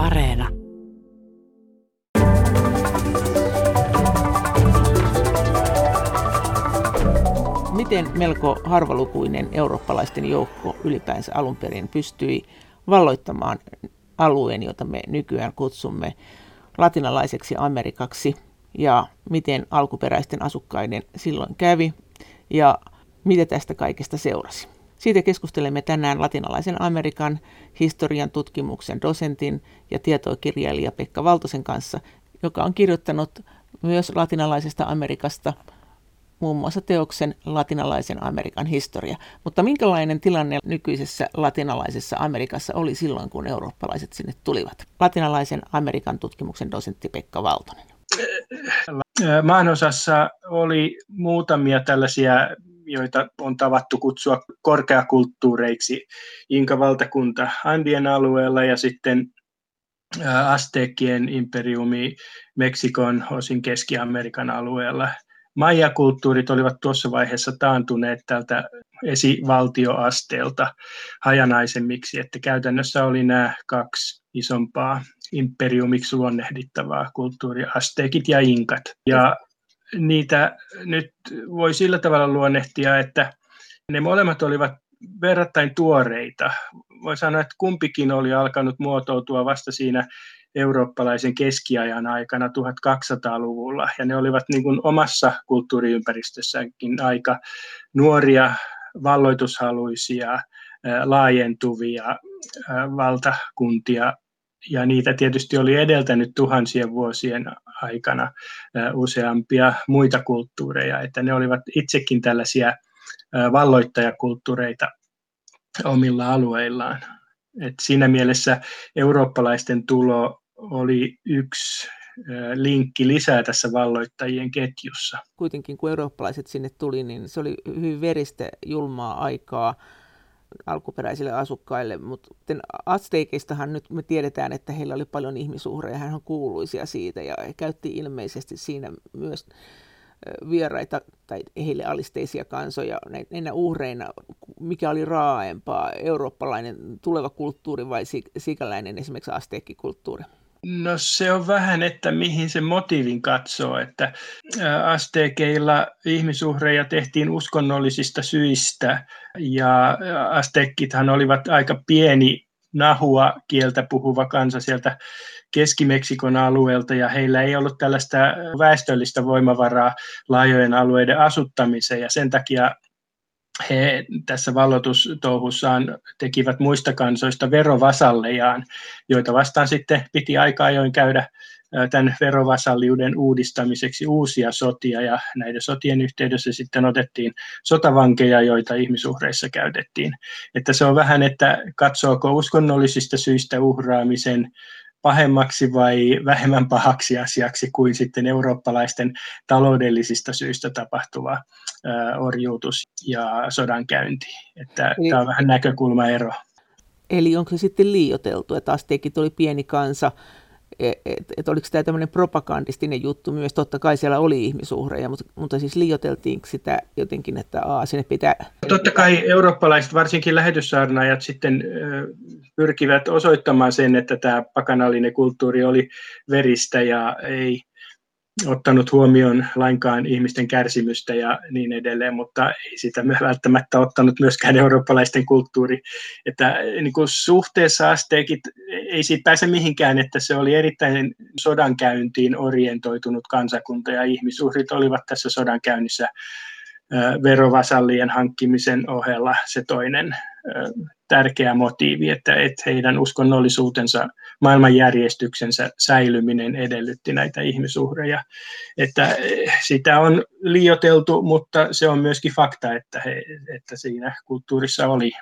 Areena. Miten melko harvalukuinen eurooppalaisten joukko ylipäänsä alun perin pystyi valloittamaan alueen, jota me nykyään kutsumme latinalaiseksi Amerikaksi, ja miten alkuperäisten asukkaiden silloin kävi, ja mitä tästä kaikesta seurasi. Siitä keskustelemme tänään latinalaisen Amerikan historian tutkimuksen dosentin ja tietokirjailija Pekka Valtosen kanssa, joka on kirjoittanut myös latinalaisesta Amerikasta muun muassa teoksen Latinalaisen Amerikan historia. Mutta minkälainen tilanne nykyisessä latinalaisessa Amerikassa oli silloin, kun eurooppalaiset sinne tulivat? Latinalaisen Amerikan tutkimuksen dosentti Pekka Valtonen. Maanosassa oli muutamia tällaisia joita on tavattu kutsua korkeakulttuureiksi, Inka-valtakunta Andien alueella ja sitten Aztekien imperiumi Meksikon, osin Keski-Amerikan alueella. Maya-kulttuurit olivat tuossa vaiheessa taantuneet tältä esivaltioasteelta hajanaisemmiksi, että käytännössä oli nämä kaksi isompaa imperiumiksi luonnehdittavaa kulttuuria, asteekit ja inkat. Ja niitä nyt voi sillä tavalla luonnehtia, että ne molemmat olivat verrattain tuoreita. Voi sanoa, että kumpikin oli alkanut muotoutua vasta siinä eurooppalaisen keskiajan aikana 1200-luvulla, ja ne olivat niin kuin omassa kulttuuriympäristössäänkin aika nuoria, valloitushaluisia, laajentuvia valtakuntia ja niitä tietysti oli edeltänyt tuhansien vuosien aikana useampia muita kulttuureja, että ne olivat itsekin tällaisia valloittajakulttuureita omilla alueillaan. Et siinä mielessä eurooppalaisten tulo oli yksi linkki lisää tässä valloittajien ketjussa. Kuitenkin kun eurooppalaiset sinne tuli, niin se oli hyvin veristä julmaa aikaa alkuperäisille asukkaille, mutta Aztekeistahan nyt me tiedetään, että heillä oli paljon ihmisuhreja, hän on kuuluisia siitä ja he käytti ilmeisesti siinä myös vieraita tai heille alisteisia kansoja näinä uhreina, mikä oli raaempaa, eurooppalainen tuleva kulttuuri vai sikäläinen esimerkiksi asteekkikulttuuri? No se on vähän, että mihin se motiivin katsoo, että asteekeilla ihmisuhreja tehtiin uskonnollisista syistä ja asteekithan olivat aika pieni nahua kieltä puhuva kansa sieltä Keski-Meksikon alueelta ja heillä ei ollut tällaista väestöllistä voimavaraa laajojen alueiden asuttamiseen ja sen takia he tässä vallotustouhussaan tekivät muista kansoista verovasallejaan, joita vastaan sitten piti aika ajoin käydä tämän verovasalliuden uudistamiseksi uusia sotia, ja näiden sotien yhteydessä sitten otettiin sotavankeja, joita ihmisuhreissa käytettiin. Että se on vähän, että katsoako uskonnollisista syistä uhraamisen pahemmaksi vai vähemmän pahaksi asiaksi kuin sitten eurooppalaisten taloudellisista syistä tapahtuva orjuutus ja sodankäynti. Että Eli, tämä on vähän näkökulmaero. Eli onko se sitten liioteltu, että asteekit oli pieni kansa, että et, et oliko tämä tämmöinen propagandistinen juttu myös, totta kai siellä oli ihmisuhreja, mutta, mutta siis liioteltiinko sitä jotenkin, että aa, sinne pitää... Totta kai eurooppalaiset, varsinkin lähetyssaarnaajat sitten pyrkivät osoittamaan sen, että tämä pakanallinen kulttuuri oli veristä ja ei ottanut huomioon lainkaan ihmisten kärsimystä ja niin edelleen, mutta ei sitä välttämättä ottanut myöskään eurooppalaisten kulttuuri. Että niin kuin suhteessa asteekit ei siitä pääse mihinkään, että se oli erittäin sodankäyntiin orientoitunut kansakunta ja ihmisuhrit olivat tässä sodankäynnissä verovasallien hankkimisen ohella se toinen tärkeä motiivi, että, että heidän uskonnollisuutensa, maailmanjärjestyksensä säilyminen edellytti näitä ihmisuhreja. Että sitä on liioteltu, mutta se on myöskin fakta, että, he, että siinä kulttuurissa oli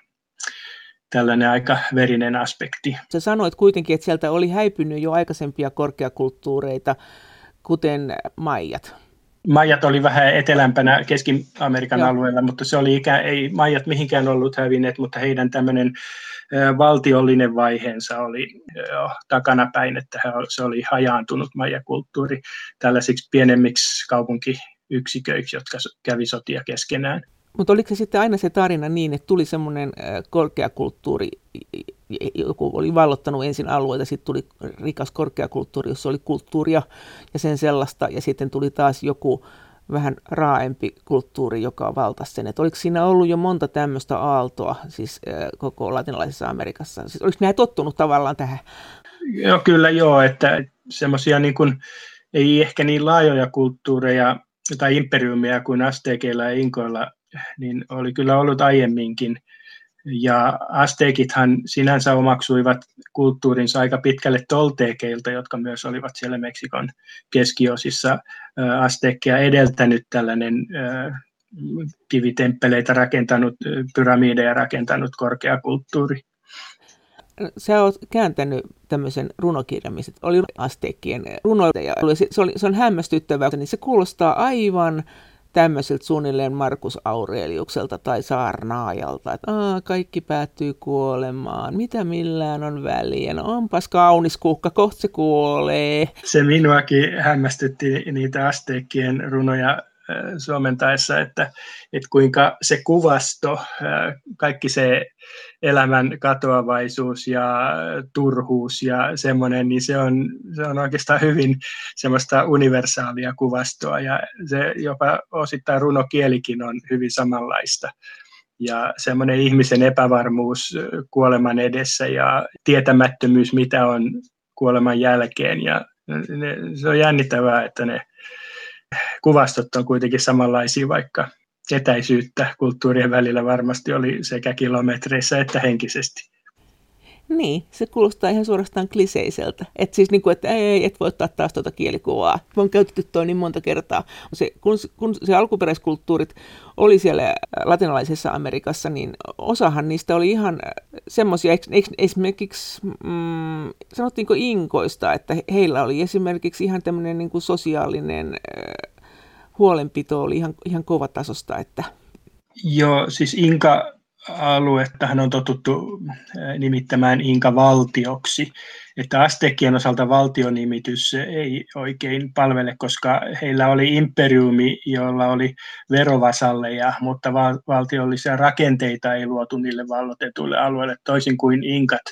tällainen aika verinen aspekti. Sä sanoit kuitenkin, että sieltä oli häipynyt jo aikaisempia korkeakulttuureita, kuten maijat. Maijat oli vähän etelämpänä Keski-Amerikan Joo. alueella, mutta se oli ikään, ei Maijat mihinkään ollut hävinneet, mutta heidän tämmöinen valtiollinen vaiheensa oli jo takanapäin, että se oli hajaantunut Maija-kulttuuri tällaisiksi pienemmiksi kaupunkiyksiköiksi, jotka kävi sotia keskenään. Mutta oliko se sitten aina se tarina niin, että tuli semmoinen korkeakulttuuri, joku oli vallottanut ensin alueita, sitten tuli rikas korkeakulttuuri, jossa oli kulttuuria ja sen sellaista, ja sitten tuli taas joku vähän raaempi kulttuuri, joka valtasi sen. Et oliko siinä ollut jo monta tämmöistä aaltoa siis koko latinalaisessa Amerikassa? Siis oliko nämä tottunut tavallaan tähän? Joo, kyllä joo, että semmoisia niin kuin, ei ehkä niin laajoja kulttuureja tai imperiumia kuin Aztekeilla ja Inkoilla, niin oli kyllä ollut aiemminkin. Ja Aztekithan sinänsä omaksuivat kulttuurinsa aika pitkälle toltekeilta, jotka myös olivat siellä Meksikon keskiosissa Aztekia edeltänyt tällainen kivitemppeleitä rakentanut, pyramideja rakentanut korkeakulttuuri. Sä oot kääntänyt tämmöisen runokirjan, missä oli Aztekien runoita ja se, oli, se on hämmästyttävää, niin se kuulostaa aivan tämmöiseltä suunnilleen Markus Aureliukselta tai saarnaajalta, että Aa, kaikki päättyy kuolemaan, mitä millään on väliä, no onpas kaunis kuukka, kohta se kuolee. Se minuakin hämmästytti niitä asteekkien runoja suomentaessa, että, että kuinka se kuvasto, kaikki se elämän katoavaisuus ja turhuus ja semmoinen, niin se on, se on oikeastaan hyvin semmoista universaalia kuvastoa ja se jopa osittain runokielikin on hyvin samanlaista. Ja semmoinen ihmisen epävarmuus kuoleman edessä ja tietämättömyys, mitä on kuoleman jälkeen. Ja ne, se on jännittävää, että ne kuvastot on kuitenkin samanlaisia, vaikka etäisyyttä kulttuurien välillä varmasti oli sekä kilometreissä että henkisesti. Niin, se kuulostaa ihan suorastaan kliseiseltä. Että siis niin kuin, että ei, et voi ottaa taas tuota kielikuvaa. Me on käytetty toi niin monta kertaa. Se, kun, kun se alkuperäiskulttuurit oli siellä latinalaisessa Amerikassa, niin osahan niistä oli ihan semmoisia, esimerkiksi mm, sanottiinko inkoista, että heillä oli esimerkiksi ihan tämmöinen niin sosiaalinen äh, huolenpito oli ihan, ihan kovatasosta. Että... Joo, siis Inka aluettahan on totuttu nimittämään Inka-valtioksi. Että Aztekien osalta valtionimitys ei oikein palvele, koska heillä oli imperiumi, jolla oli verovasalleja, mutta valtiollisia rakenteita ei luotu niille vallotetuille alueille, toisin kuin Inkat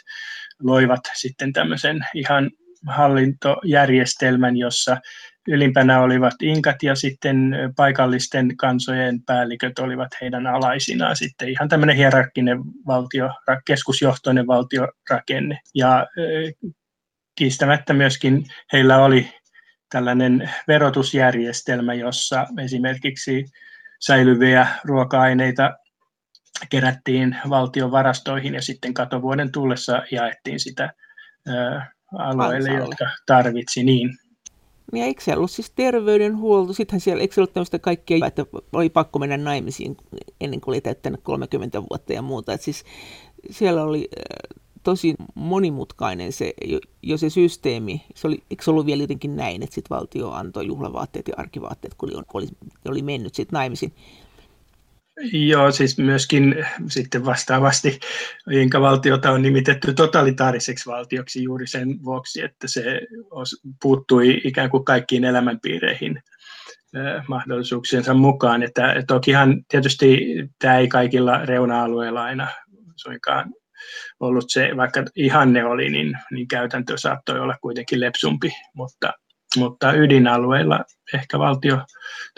loivat sitten tämmöisen ihan hallintojärjestelmän, jossa ylimpänä olivat inkat ja sitten paikallisten kansojen päälliköt olivat heidän alaisinaan sitten ihan tämmöinen hierarkkinen valtio, keskusjohtoinen valtiorakenne. Ja kiistämättä myöskin heillä oli tällainen verotusjärjestelmä, jossa esimerkiksi säilyviä ruoka-aineita kerättiin valtion varastoihin ja sitten katovuoden tullessa jaettiin sitä alueille, jotka tarvitsi niin. Ja eikö siellä ollut siis terveydenhuolto? Sittenhän siellä, eikö ollut tämmöistä kaikkea, että oli pakko mennä naimisiin ennen kuin oli täyttänyt 30 vuotta ja muuta. Että siis siellä oli äh, tosi monimutkainen se, jo, se systeemi. Se oli, eikö se ollut vielä jotenkin näin, että sitten valtio antoi juhlavaatteet ja arkivaatteet, kun oli, oli, oli mennyt sitten naimisiin. Joo, siis myöskin sitten vastaavasti Inka-valtiota on nimitetty totalitaariseksi valtioksi juuri sen vuoksi, että se puuttui ikään kuin kaikkiin elämänpiireihin mahdollisuuksiensa mukaan. Että tokihan tietysti tämä ei kaikilla reuna-alueilla aina suinkaan ollut se, vaikka ihanne oli, niin, niin käytäntö saattoi olla kuitenkin lepsumpi, mutta mutta ydinalueilla ehkä valtio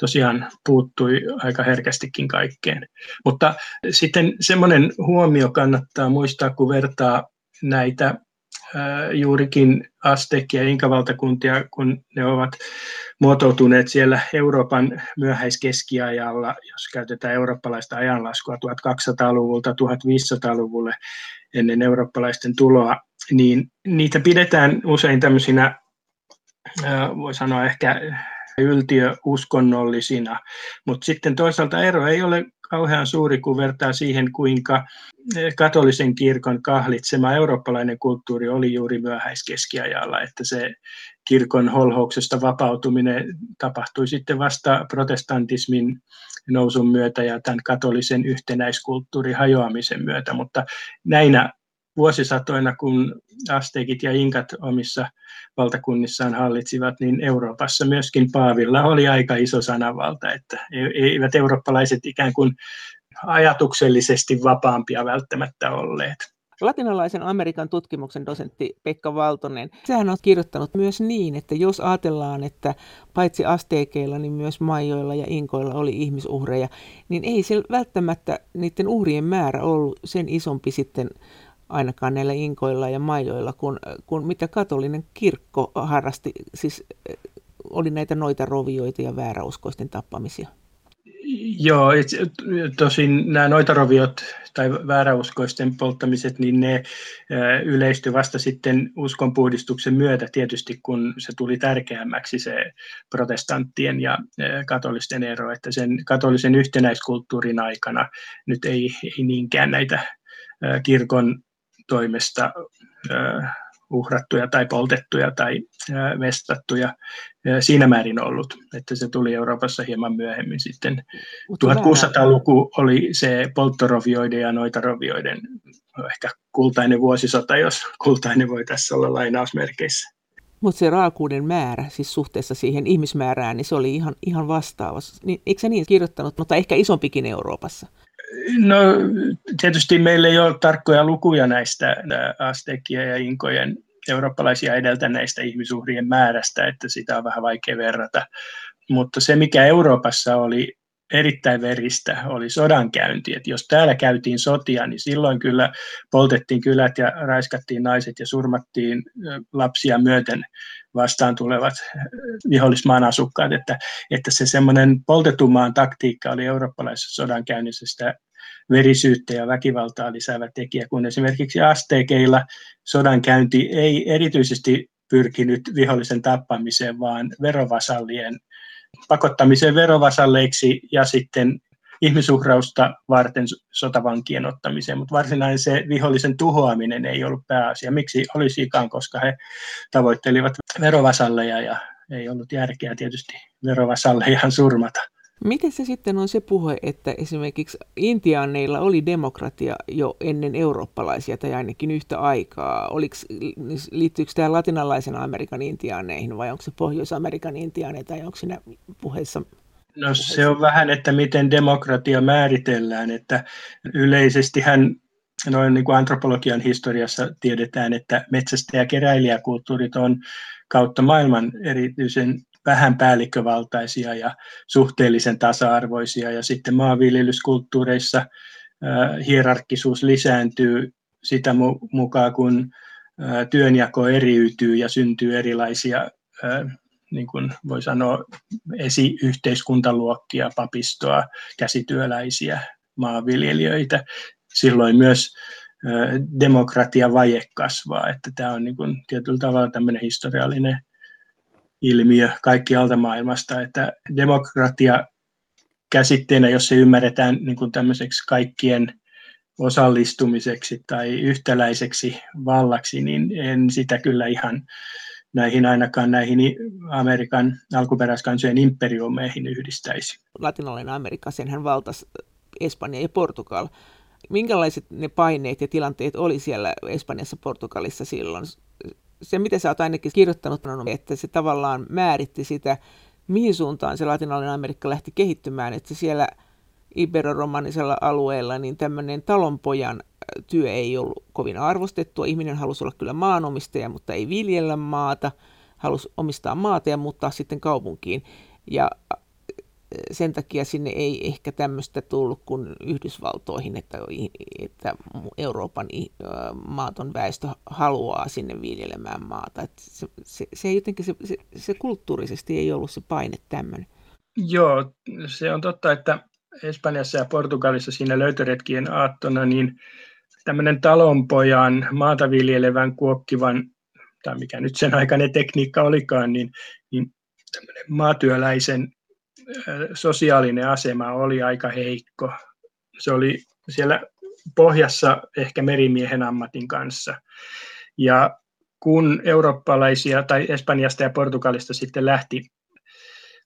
tosiaan puuttui aika herkästikin kaikkeen. Mutta sitten semmoinen huomio kannattaa muistaa, kun vertaa näitä juurikin Aztek- ja Inkavaltakuntia, kun ne ovat muotoutuneet siellä Euroopan myöhäiskeskiajalla, jos käytetään eurooppalaista ajanlaskua 1200-luvulta 1500-luvulle ennen eurooppalaisten tuloa, niin niitä pidetään usein tämmöisinä voi sanoa ehkä yltiöuskonnollisina, mutta sitten toisaalta ero ei ole kauhean suuri, kun vertaa siihen, kuinka katolisen kirkon kahlitsema eurooppalainen kulttuuri oli juuri myöhäiskeskiajalla, että se kirkon holhouksesta vapautuminen tapahtui sitten vasta protestantismin nousun myötä ja tämän katolisen yhtenäiskulttuurin hajoamisen myötä, mutta näinä vuosisatoina, kun asteikit ja inkat omissa valtakunnissaan hallitsivat, niin Euroopassa myöskin Paavilla oli aika iso sanavalta, että e-, eivät eurooppalaiset ikään kuin ajatuksellisesti vapaampia välttämättä olleet. Latinalaisen Amerikan tutkimuksen dosentti Pekka Valtonen, sehän on kirjoittanut myös niin, että jos ajatellaan, että paitsi asteekeilla, niin myös maijoilla ja inkoilla oli ihmisuhreja, niin ei se välttämättä niiden uhrien määrä ollut sen isompi sitten ainakaan näillä inkoilla ja maijoilla, kuin, kuin mitä katolinen kirkko harrasti, siis oli näitä noita rovioita ja vääräuskoisten tappamisia. Joo, tosin nämä noitaroviot tai vääräuskoisten polttamiset, niin ne yleistyi vasta sitten uskonpuhdistuksen myötä tietysti, kun se tuli tärkeämmäksi se protestanttien ja katolisten ero, että sen katolisen yhtenäiskulttuurin aikana nyt ei, ei niinkään näitä kirkon toimesta uhrattuja tai poltettuja tai vestattuja siinä määrin ollut, että se tuli Euroopassa hieman myöhemmin sitten. 1600-luku oli se polttorovioiden ja noitarovioiden ehkä kultainen vuosisota, jos kultainen voi tässä olla lainausmerkeissä. Mutta se raakuuden määrä, siis suhteessa siihen ihmismäärään, niin se oli ihan, ihan vastaava. Niin, eikö se niin kirjoittanut, mutta ehkä isompikin Euroopassa? No tietysti meillä ei ole tarkkoja lukuja näistä astekia ja inkojen eurooppalaisia edeltäneistä ihmisuhrien määrästä, että sitä on vähän vaikea verrata. Mutta se, mikä Euroopassa oli erittäin veristä, oli sodankäynti. Että jos täällä käytiin sotia, niin silloin kyllä poltettiin kylät ja raiskattiin naiset ja surmattiin lapsia myöten vastaan tulevat vihollismaan asukkaat, että, että se semmoinen poltetumaan taktiikka oli eurooppalaisessa sodankäynnissä sitä verisyyttä ja väkivaltaa lisäävä tekijä, kun esimerkiksi asteekeilla sodankäynti ei erityisesti pyrkinyt vihollisen tappamiseen, vaan verovasallien pakottamiseen verovasalleiksi ja sitten ihmisuhrausta varten sotavankien ottamiseen, mutta varsinainen se vihollisen tuhoaminen ei ollut pääasia. Miksi olisikaan, koska he tavoittelivat verovasalleja ja ei ollut järkeä tietysti verovasalleja surmata. Miten se sitten on se puhe, että esimerkiksi intiaaneilla oli demokratia jo ennen eurooppalaisia tai ainakin yhtä aikaa? Oliko, liittyykö tämä latinalaisen Amerikan intiaaneihin vai onko se Pohjois-Amerikan intiaaneita tai onko siinä puheessa No se on vähän, että miten demokratia määritellään, että yleisesti hän noin niin kuin antropologian historiassa tiedetään, että metsästä- ja keräilijäkulttuurit on kautta maailman erityisen vähän päällikkövaltaisia ja suhteellisen tasa-arvoisia, ja sitten maanviljelyskulttuureissa hierarkkisuus lisääntyy sitä mukaan, kun työnjako eriytyy ja syntyy erilaisia niin kuin voi sanoa, esiyhteiskuntaluokkia, papistoa, käsityöläisiä, maanviljelijöitä. Silloin myös demokratia-vaje kasvaa, että tämä on niin kuin tietyllä tavalla tämmöinen historiallinen ilmiö kaikkialta maailmasta, että demokratia käsitteenä, jos se ymmärretään niin kuin tämmöiseksi kaikkien osallistumiseksi tai yhtäläiseksi vallaksi, niin en sitä kyllä ihan näihin ainakaan näihin Amerikan alkuperäiskansojen imperiumeihin yhdistäisi. Latinalainen Amerikka, senhän valtasi Espanja ja Portugal. Minkälaiset ne paineet ja tilanteet oli siellä Espanjassa Portugalissa silloin? Se, mitä sä oot ainakin kirjoittanut, on, että se tavallaan määritti sitä, mihin suuntaan se latinalainen Amerikka lähti kehittymään, että siellä iberoromanisella alueella niin tämmöinen talonpojan työ ei ollut kovin arvostettua. Ihminen halusi olla kyllä maanomistaja, mutta ei viljellä maata. Halusi omistaa maata ja muuttaa sitten kaupunkiin. Ja sen takia sinne ei ehkä tämmöistä tullut kuin Yhdysvaltoihin, että, että Euroopan maaton väestö haluaa sinne viljelemään maata. Että se, se, se, jotenkin se, se, se kulttuurisesti ei ollut se paine tämmöinen. Joo, se on totta, että Espanjassa ja Portugalissa siinä löytöretkien aattona, niin tämmöinen talonpojan, maata viljelevän, kuokkivan, tai mikä nyt sen aikainen tekniikka olikaan, niin, niin tämmöinen maatyöläisen sosiaalinen asema oli aika heikko. Se oli siellä pohjassa ehkä merimiehen ammatin kanssa. Ja kun eurooppalaisia tai Espanjasta ja Portugalista sitten lähti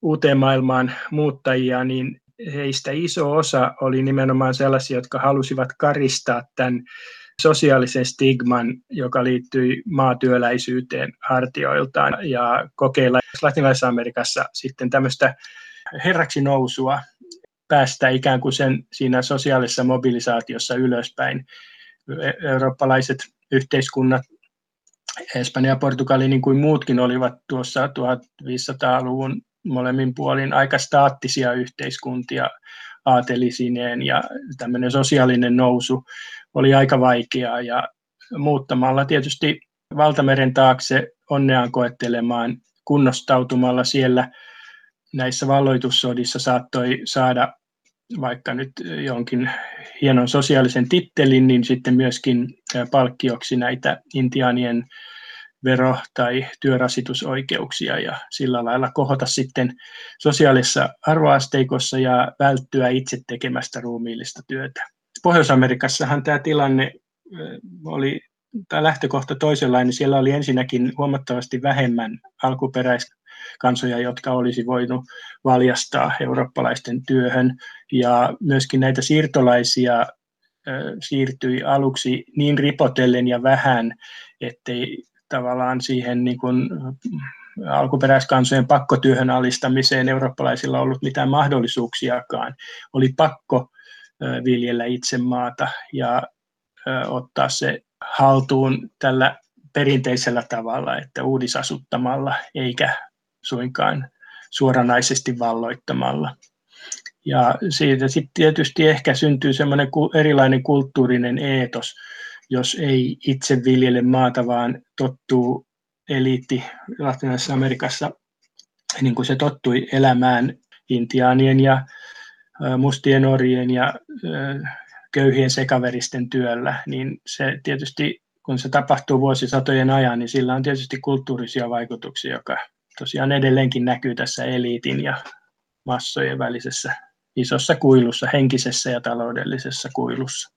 uuteen maailmaan muuttajia, niin heistä iso osa oli nimenomaan sellaisia, jotka halusivat karistaa tämän sosiaalisen stigman, joka liittyi maatyöläisyyteen hartioiltaan ja kokeilla Latinalaisessa Amerikassa sitten tämmöistä herraksi nousua päästä ikään kuin sen siinä sosiaalisessa mobilisaatiossa ylöspäin. Eurooppalaiset yhteiskunnat, Espanja ja Portugali niin kuin muutkin olivat tuossa 1500-luvun molemmin puolin aika staattisia yhteiskuntia aatelisineen ja tämmöinen sosiaalinen nousu oli aika vaikeaa ja muuttamalla tietysti valtameren taakse onneaan koettelemaan kunnostautumalla siellä näissä valloitussodissa saattoi saada vaikka nyt jonkin hienon sosiaalisen tittelin, niin sitten myöskin palkkioksi näitä intiaanien vero- tai työrasitusoikeuksia ja sillä lailla kohota sitten sosiaalisessa arvoasteikossa ja välttyä itse tekemästä ruumiillista työtä. Pohjois-Amerikassahan tämä tilanne oli tämä lähtökohta toisenlainen. Siellä oli ensinnäkin huomattavasti vähemmän alkuperäiskansoja, jotka olisi voinut valjastaa eurooppalaisten työhön. Ja myöskin näitä siirtolaisia siirtyi aluksi niin ripotellen ja vähän, ettei tavallaan siihen niin kuin alkuperäiskansojen pakkotyöhön alistamiseen eurooppalaisilla ollut mitään mahdollisuuksiakaan. Oli pakko viljellä itse maata ja ottaa se haltuun tällä perinteisellä tavalla, että uudisasuttamalla eikä suinkaan suoranaisesti valloittamalla. Ja siitä sitten tietysti ehkä syntyy semmoinen erilainen kulttuurinen eetos, jos ei itse viljele maata, vaan tottuu eliitti Latinalaisessa Amerikassa, niin kuin se tottui elämään intiaanien ja mustien orjien ja köyhien sekaveristen työllä, niin se tietysti, kun se tapahtuu vuosisatojen ajan, niin sillä on tietysti kulttuurisia vaikutuksia, joka tosiaan edelleenkin näkyy tässä eliitin ja massojen välisessä isossa kuilussa, henkisessä ja taloudellisessa kuilussa.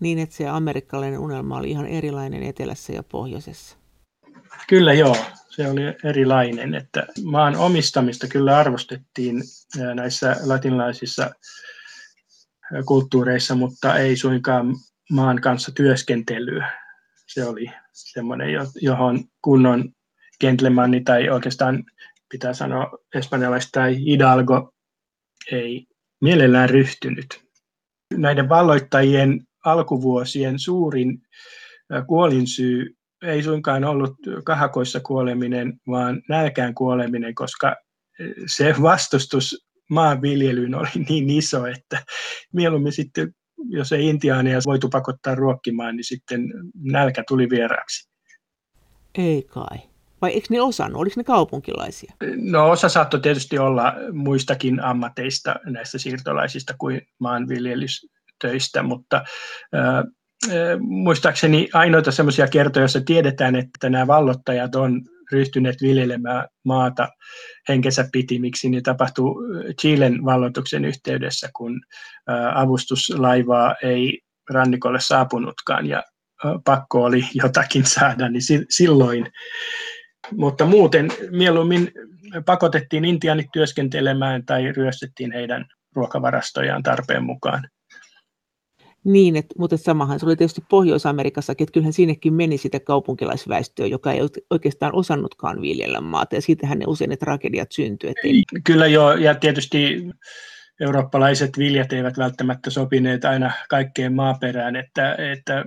Niin, että se amerikkalainen unelma oli ihan erilainen etelässä ja pohjoisessa. Kyllä joo, se oli erilainen, että maan omistamista kyllä arvostettiin näissä latinalaisissa kulttuureissa, mutta ei suinkaan maan kanssa työskentelyä. Se oli semmoinen, johon kunnon gentlemani tai oikeastaan pitää sanoa espanjalaista tai hidalgo ei mielellään ryhtynyt. Näiden valloittajien alkuvuosien suurin kuolinsyy ei suinkaan ollut kahakoissa kuoleminen, vaan nälkään kuoleminen, koska se vastustus maanviljelyyn oli niin iso, että mieluummin sitten, jos ei intiaania voitu pakottaa ruokkimaan, niin sitten nälkä tuli vieraaksi. Ei kai. Vai eikö ne osannut? Oliko ne kaupunkilaisia? No osa saattoi tietysti olla muistakin ammateista näistä siirtolaisista kuin maanviljelystöistä, mutta äh, muistaakseni ainoita semmoisia kertoja, joissa tiedetään, että nämä vallottajat on ryhtyneet viljelemään maata henkensä pitimiksi, niin tapahtuu Chilen valloituksen yhteydessä, kun avustuslaivaa ei rannikolle saapunutkaan ja pakko oli jotakin saada, niin silloin. Mutta muuten mieluummin pakotettiin intianit työskentelemään tai ryöstettiin heidän ruokavarastojaan tarpeen mukaan. Niin, että, mutta samahan se oli tietysti Pohjois-Amerikassakin, että kyllähän sinnekin meni sitä kaupunkilaisväestöä, joka ei oikeastaan osannutkaan viljellä maata, ja siitähän ne usein ne tragediat syntyy. Ettei... Kyllä joo, ja tietysti eurooppalaiset viljat eivät välttämättä sopineet aina kaikkeen maaperään, että, että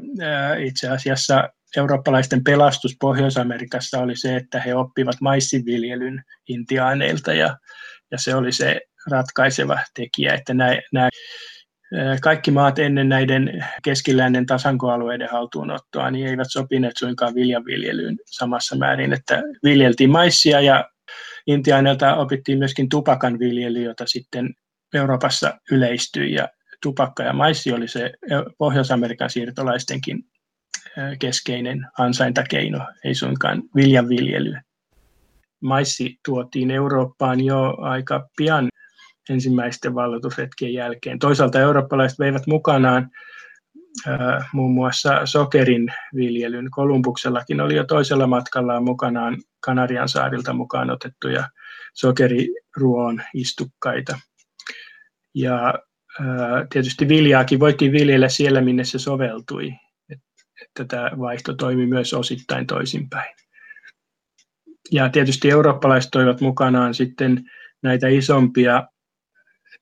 itse asiassa eurooppalaisten pelastus Pohjois-Amerikassa oli se, että he oppivat maissinviljelyn intiaaneilta, ja, ja se oli se ratkaiseva tekijä, että nämä, nämä kaikki maat ennen näiden keskiläinen tasankoalueiden haltuunottoa niin eivät sopineet suinkaan viljanviljelyyn samassa määrin, että viljeltiin maissia ja intiaaneilta opittiin myöskin tupakan viljely, jota sitten Euroopassa yleistyi ja tupakka ja maissi oli se Pohjois-Amerikan siirtolaistenkin keskeinen ansaintakeino, ei suinkaan viljanviljely. Maissi tuotiin Eurooppaan jo aika pian ensimmäisten valloitusretkien jälkeen. Toisaalta eurooppalaiset veivät mukanaan muun muassa sokerin viljelyn. Kolumbuksellakin oli jo toisella matkallaan mukanaan Kanarian saarilta mukaan otettuja sokeriruoon istukkaita. Ja tietysti viljaakin voitiin viljellä siellä, minne se soveltui. Että tämä vaihto toimi myös osittain toisinpäin. Ja tietysti eurooppalaiset toivat mukanaan sitten näitä isompia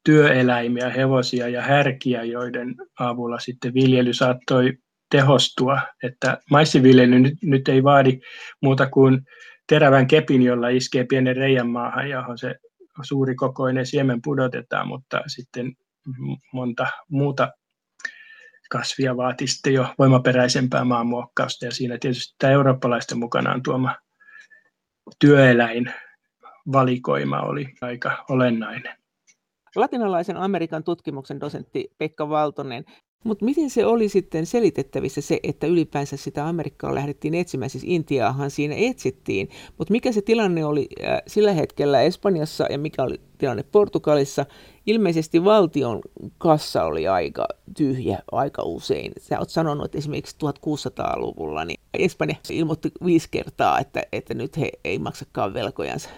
työeläimiä, hevosia ja härkiä, joiden avulla sitten viljely saattoi tehostua, että maissiviljely nyt, nyt ei vaadi muuta kuin terävän kepin, jolla iskee pienen reijän maahan, johon se suuri kokoinen siemen pudotetaan, mutta sitten monta muuta kasvia vaati sitten jo voimaperäisempää maanmuokkausta, ja siinä tietysti tämä eurooppalaisten mukanaan tuoma työeläin valikoima oli aika olennainen. Latinalaisen Amerikan tutkimuksen dosentti Pekka Valtonen mutta miten se oli sitten selitettävissä se, että ylipäänsä sitä Amerikkaa lähdettiin etsimään, siis Intiaahan siinä etsittiin, mutta mikä se tilanne oli äh, sillä hetkellä Espanjassa ja mikä oli tilanne Portugalissa? Ilmeisesti valtion kassa oli aika tyhjä aika usein. Sä oot sanonut, että esimerkiksi 1600-luvulla niin Espanja ilmoitti viisi kertaa, että, että nyt he ei maksakaan velkojansa.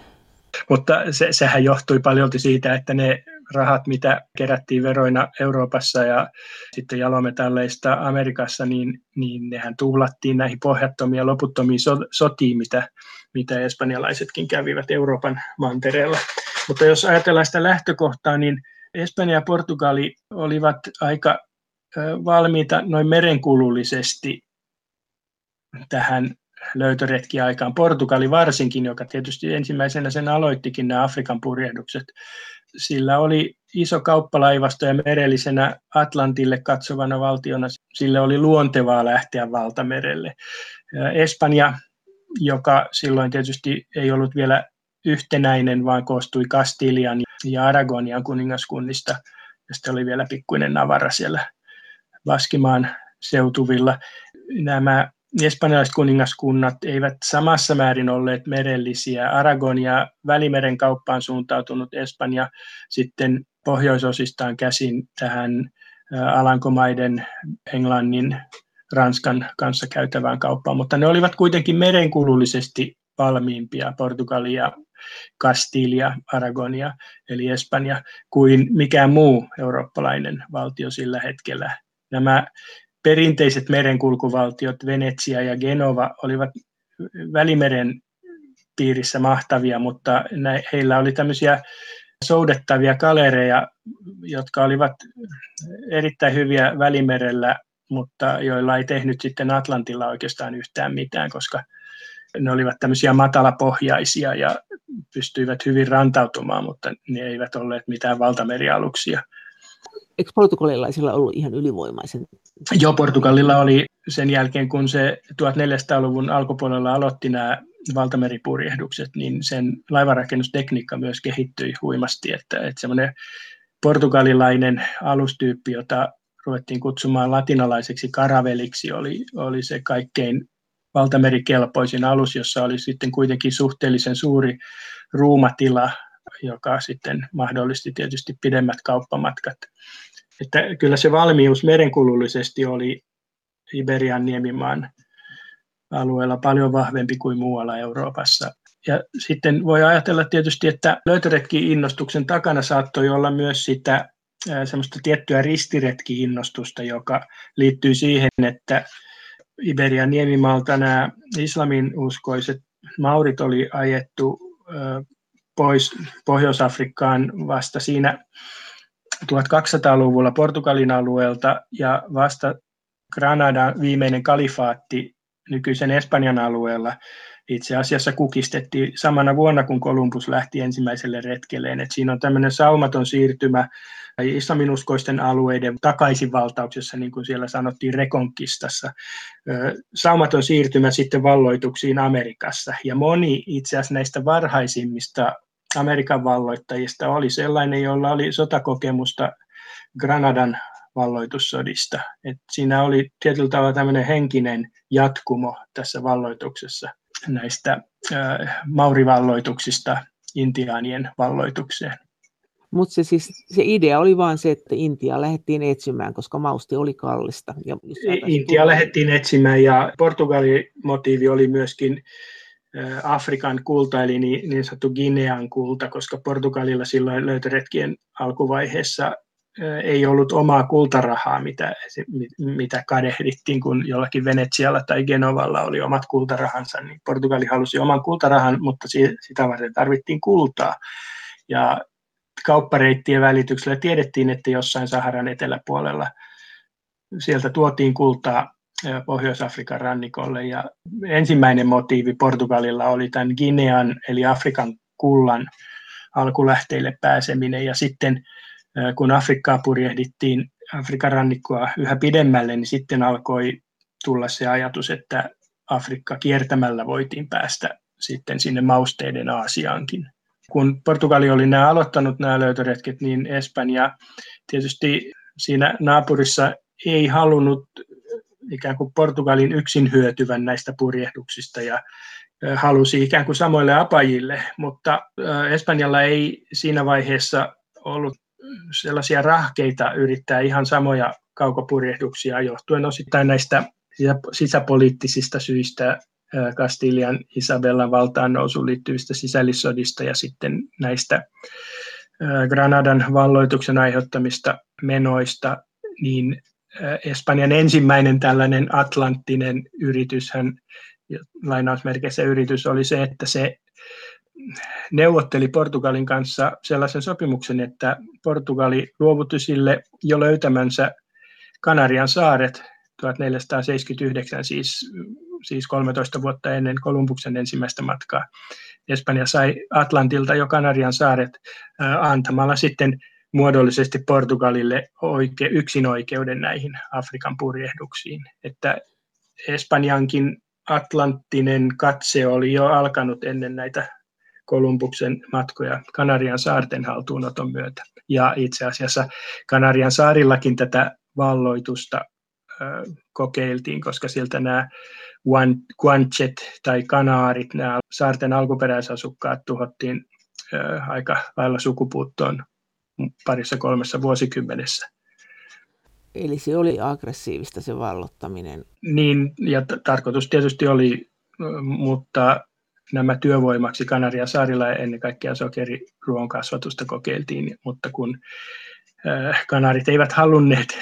Mutta se, sehän johtui paljolti siitä, että ne rahat, mitä kerättiin veroina Euroopassa ja sitten jalometalleista Amerikassa, niin, niin nehän tuhlattiin näihin pohjattomiin ja loputtomiin so, sotiin, mitä, mitä espanjalaisetkin kävivät Euroopan mantereella. Mutta jos ajatellaan sitä lähtökohtaa, niin Espanja ja Portugali olivat aika valmiita noin merenkulullisesti tähän löytöretkiaikaan. Portugali varsinkin, joka tietysti ensimmäisenä sen aloittikin nämä Afrikan purjehdukset. Sillä oli iso kauppalaivasto ja merellisenä Atlantille katsovana valtiona sille oli luontevaa lähteä valtamerelle. Espanja, joka silloin tietysti ei ollut vielä yhtenäinen, vaan koostui Kastilian ja Aragonian kuningaskunnista, ja sitten oli vielä pikkuinen Navarra siellä Vaskimaan seutuvilla. Nämä espanjalaiset kuningaskunnat eivät samassa määrin olleet merellisiä. Aragon ja Välimeren kauppaan suuntautunut Espanja sitten pohjoisosistaan käsin tähän Alankomaiden, Englannin, Ranskan kanssa käytävään kauppaan, mutta ne olivat kuitenkin merenkulullisesti valmiimpia, Portugalia, Kastilia, Aragonia eli Espanja, kuin mikään muu eurooppalainen valtio sillä hetkellä. Nämä perinteiset merenkulkuvaltiot Venetsia ja Genova olivat Välimeren piirissä mahtavia, mutta heillä oli tämmöisiä soudettavia kalereja, jotka olivat erittäin hyviä Välimerellä, mutta joilla ei tehnyt sitten Atlantilla oikeastaan yhtään mitään, koska ne olivat tämmöisiä matalapohjaisia ja pystyivät hyvin rantautumaan, mutta ne eivät olleet mitään valtamerialuksia eikö portugalilaisilla ollut ihan ylivoimaisen? Joo, Portugalilla oli sen jälkeen, kun se 1400-luvun alkupuolella aloitti nämä valtameripurjehdukset, niin sen laivarakennustekniikka myös kehittyi huimasti, että, että semmoinen portugalilainen alustyyppi, jota ruvettiin kutsumaan latinalaiseksi karaveliksi, oli, oli se kaikkein valtamerikelpoisin alus, jossa oli sitten kuitenkin suhteellisen suuri ruumatila, joka sitten mahdollisti tietysti pidemmät kauppamatkat että kyllä se valmius merenkulullisesti oli Iberian niemimaan alueella paljon vahvempi kuin muualla Euroopassa. Ja sitten voi ajatella tietysti, että löytöretki-innostuksen takana saattoi olla myös sitä semmoista tiettyä ristiretki-innostusta, joka liittyy siihen, että Iberian niemimaalta nämä islamin uskoiset maurit oli ajettu pois Pohjois-Afrikkaan vasta siinä 1200-luvulla Portugalin alueelta ja vasta Granadan viimeinen kalifaatti nykyisen Espanjan alueella itse asiassa kukistettiin samana vuonna, kun Kolumbus lähti ensimmäiselle retkelleen. Et siinä on tämmöinen saumaton siirtymä islaminuskoisten alueiden takaisinvaltauksessa, niin kuin siellä sanottiin Rekonkistassa, saumaton siirtymä sitten valloituksiin Amerikassa. Ja moni itse asiassa näistä varhaisimmista Amerikan valloittajista oli sellainen, jolla oli sotakokemusta Granadan valloitussodista. Et siinä oli tietyllä tavalla tämmöinen henkinen jatkumo tässä valloituksessa näistä maurivalloituksista intiaanien valloitukseen. Mutta se, siis, se idea oli vain se, että Intia lähdettiin etsimään, koska mausti oli kallista. Ja Intia lähdettiin etsimään ja Portugalin motiivi oli myöskin Afrikan kulta, eli niin, niin sanottu Ginean kulta, koska Portugalilla silloin löytöretkien alkuvaiheessa ei ollut omaa kultarahaa, mitä, mitä kadehdittiin, kun jollakin Venetsialla tai Genovalla oli omat kultarahansa, niin Portugali halusi oman kultarahan, mutta sitä varten tarvittiin kultaa. Ja kauppareittien välityksellä tiedettiin, että jossain Saharan eteläpuolella sieltä tuotiin kultaa Pohjois-Afrikan rannikolle. Ja ensimmäinen motiivi Portugalilla oli tämän Ginean eli Afrikan kullan alkulähteille pääseminen ja sitten kun Afrikkaa purjehdittiin Afrikan rannikkoa yhä pidemmälle, niin sitten alkoi tulla se ajatus, että Afrikka kiertämällä voitiin päästä sitten sinne mausteiden Aasiaankin. Kun Portugali oli nämä aloittanut nämä löytöretket, niin Espanja tietysti siinä naapurissa ei halunnut ikään kuin Portugalin yksin hyötyvän näistä purjehduksista ja halusi ikään kuin samoille apajille, mutta Espanjalla ei siinä vaiheessa ollut sellaisia rahkeita yrittää ihan samoja kaukopurjehduksia johtuen osittain näistä sisäpoliittisista syistä Kastilian Isabellan valtaan nousuun liittyvistä sisällissodista ja sitten näistä Granadan valloituksen aiheuttamista menoista, niin Espanjan ensimmäinen tällainen atlanttinen yritys, lainausmerkeissä yritys oli se, että se neuvotteli Portugalin kanssa sellaisen sopimuksen, että Portugali luovutti sille jo löytämänsä Kanarian saaret 1479, siis, siis 13 vuotta ennen Kolumbuksen ensimmäistä matkaa. Espanja sai Atlantilta jo Kanarian saaret antamalla sitten muodollisesti Portugalille oike, yksinoikeuden näihin Afrikan purjehduksiin. Että Espanjankin atlanttinen katse oli jo alkanut ennen näitä Kolumbuksen matkoja Kanarian saarten haltuunoton myötä. Ja itse asiassa Kanarian saarillakin tätä valloitusta kokeiltiin, koska sieltä nämä Guanchet tai Kanaarit, nämä saarten alkuperäisasukkaat tuhottiin aika lailla sukupuuttoon parissa kolmessa vuosikymmenessä. Eli se oli aggressiivista se vallottaminen. Niin, ja t- tarkoitus tietysti oli, mutta nämä työvoimaksi Kanarian saarilla ja ennen kaikkea sokeriruon kasvatusta kokeiltiin, mutta kun kanarit eivät halunneet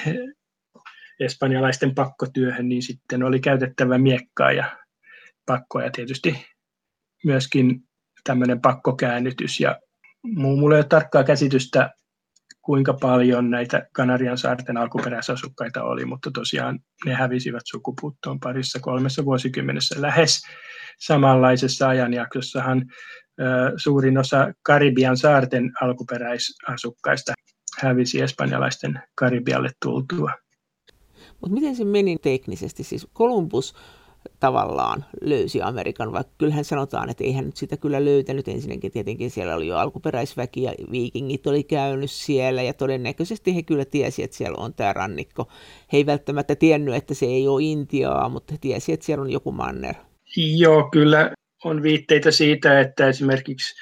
espanjalaisten pakkotyöhön, niin sitten oli käytettävä miekkaa ja pakkoja tietysti myöskin tämmöinen pakkokäännytys. Ja mulla ei ole tarkkaa käsitystä, kuinka paljon näitä Kanarian saarten alkuperäisasukkaita oli, mutta tosiaan ne hävisivät sukupuuttoon parissa kolmessa vuosikymmenessä lähes samanlaisessa ajanjaksossahan suurin osa Karibian saarten alkuperäisasukkaista hävisi espanjalaisten Karibialle tultua. Mutta miten se meni teknisesti? Siis Kolumbus tavallaan löysi Amerikan, vaikka kyllähän sanotaan, että eihän nyt sitä kyllä löytänyt. Ensinnäkin tietenkin siellä oli jo alkuperäisväki ja viikingit oli käynyt siellä ja todennäköisesti he kyllä tiesi, että siellä on tämä rannikko. He ei välttämättä tiennyt, että se ei ole Intiaa, mutta he tiesi, että siellä on joku manner. Joo, kyllä on viitteitä siitä, että esimerkiksi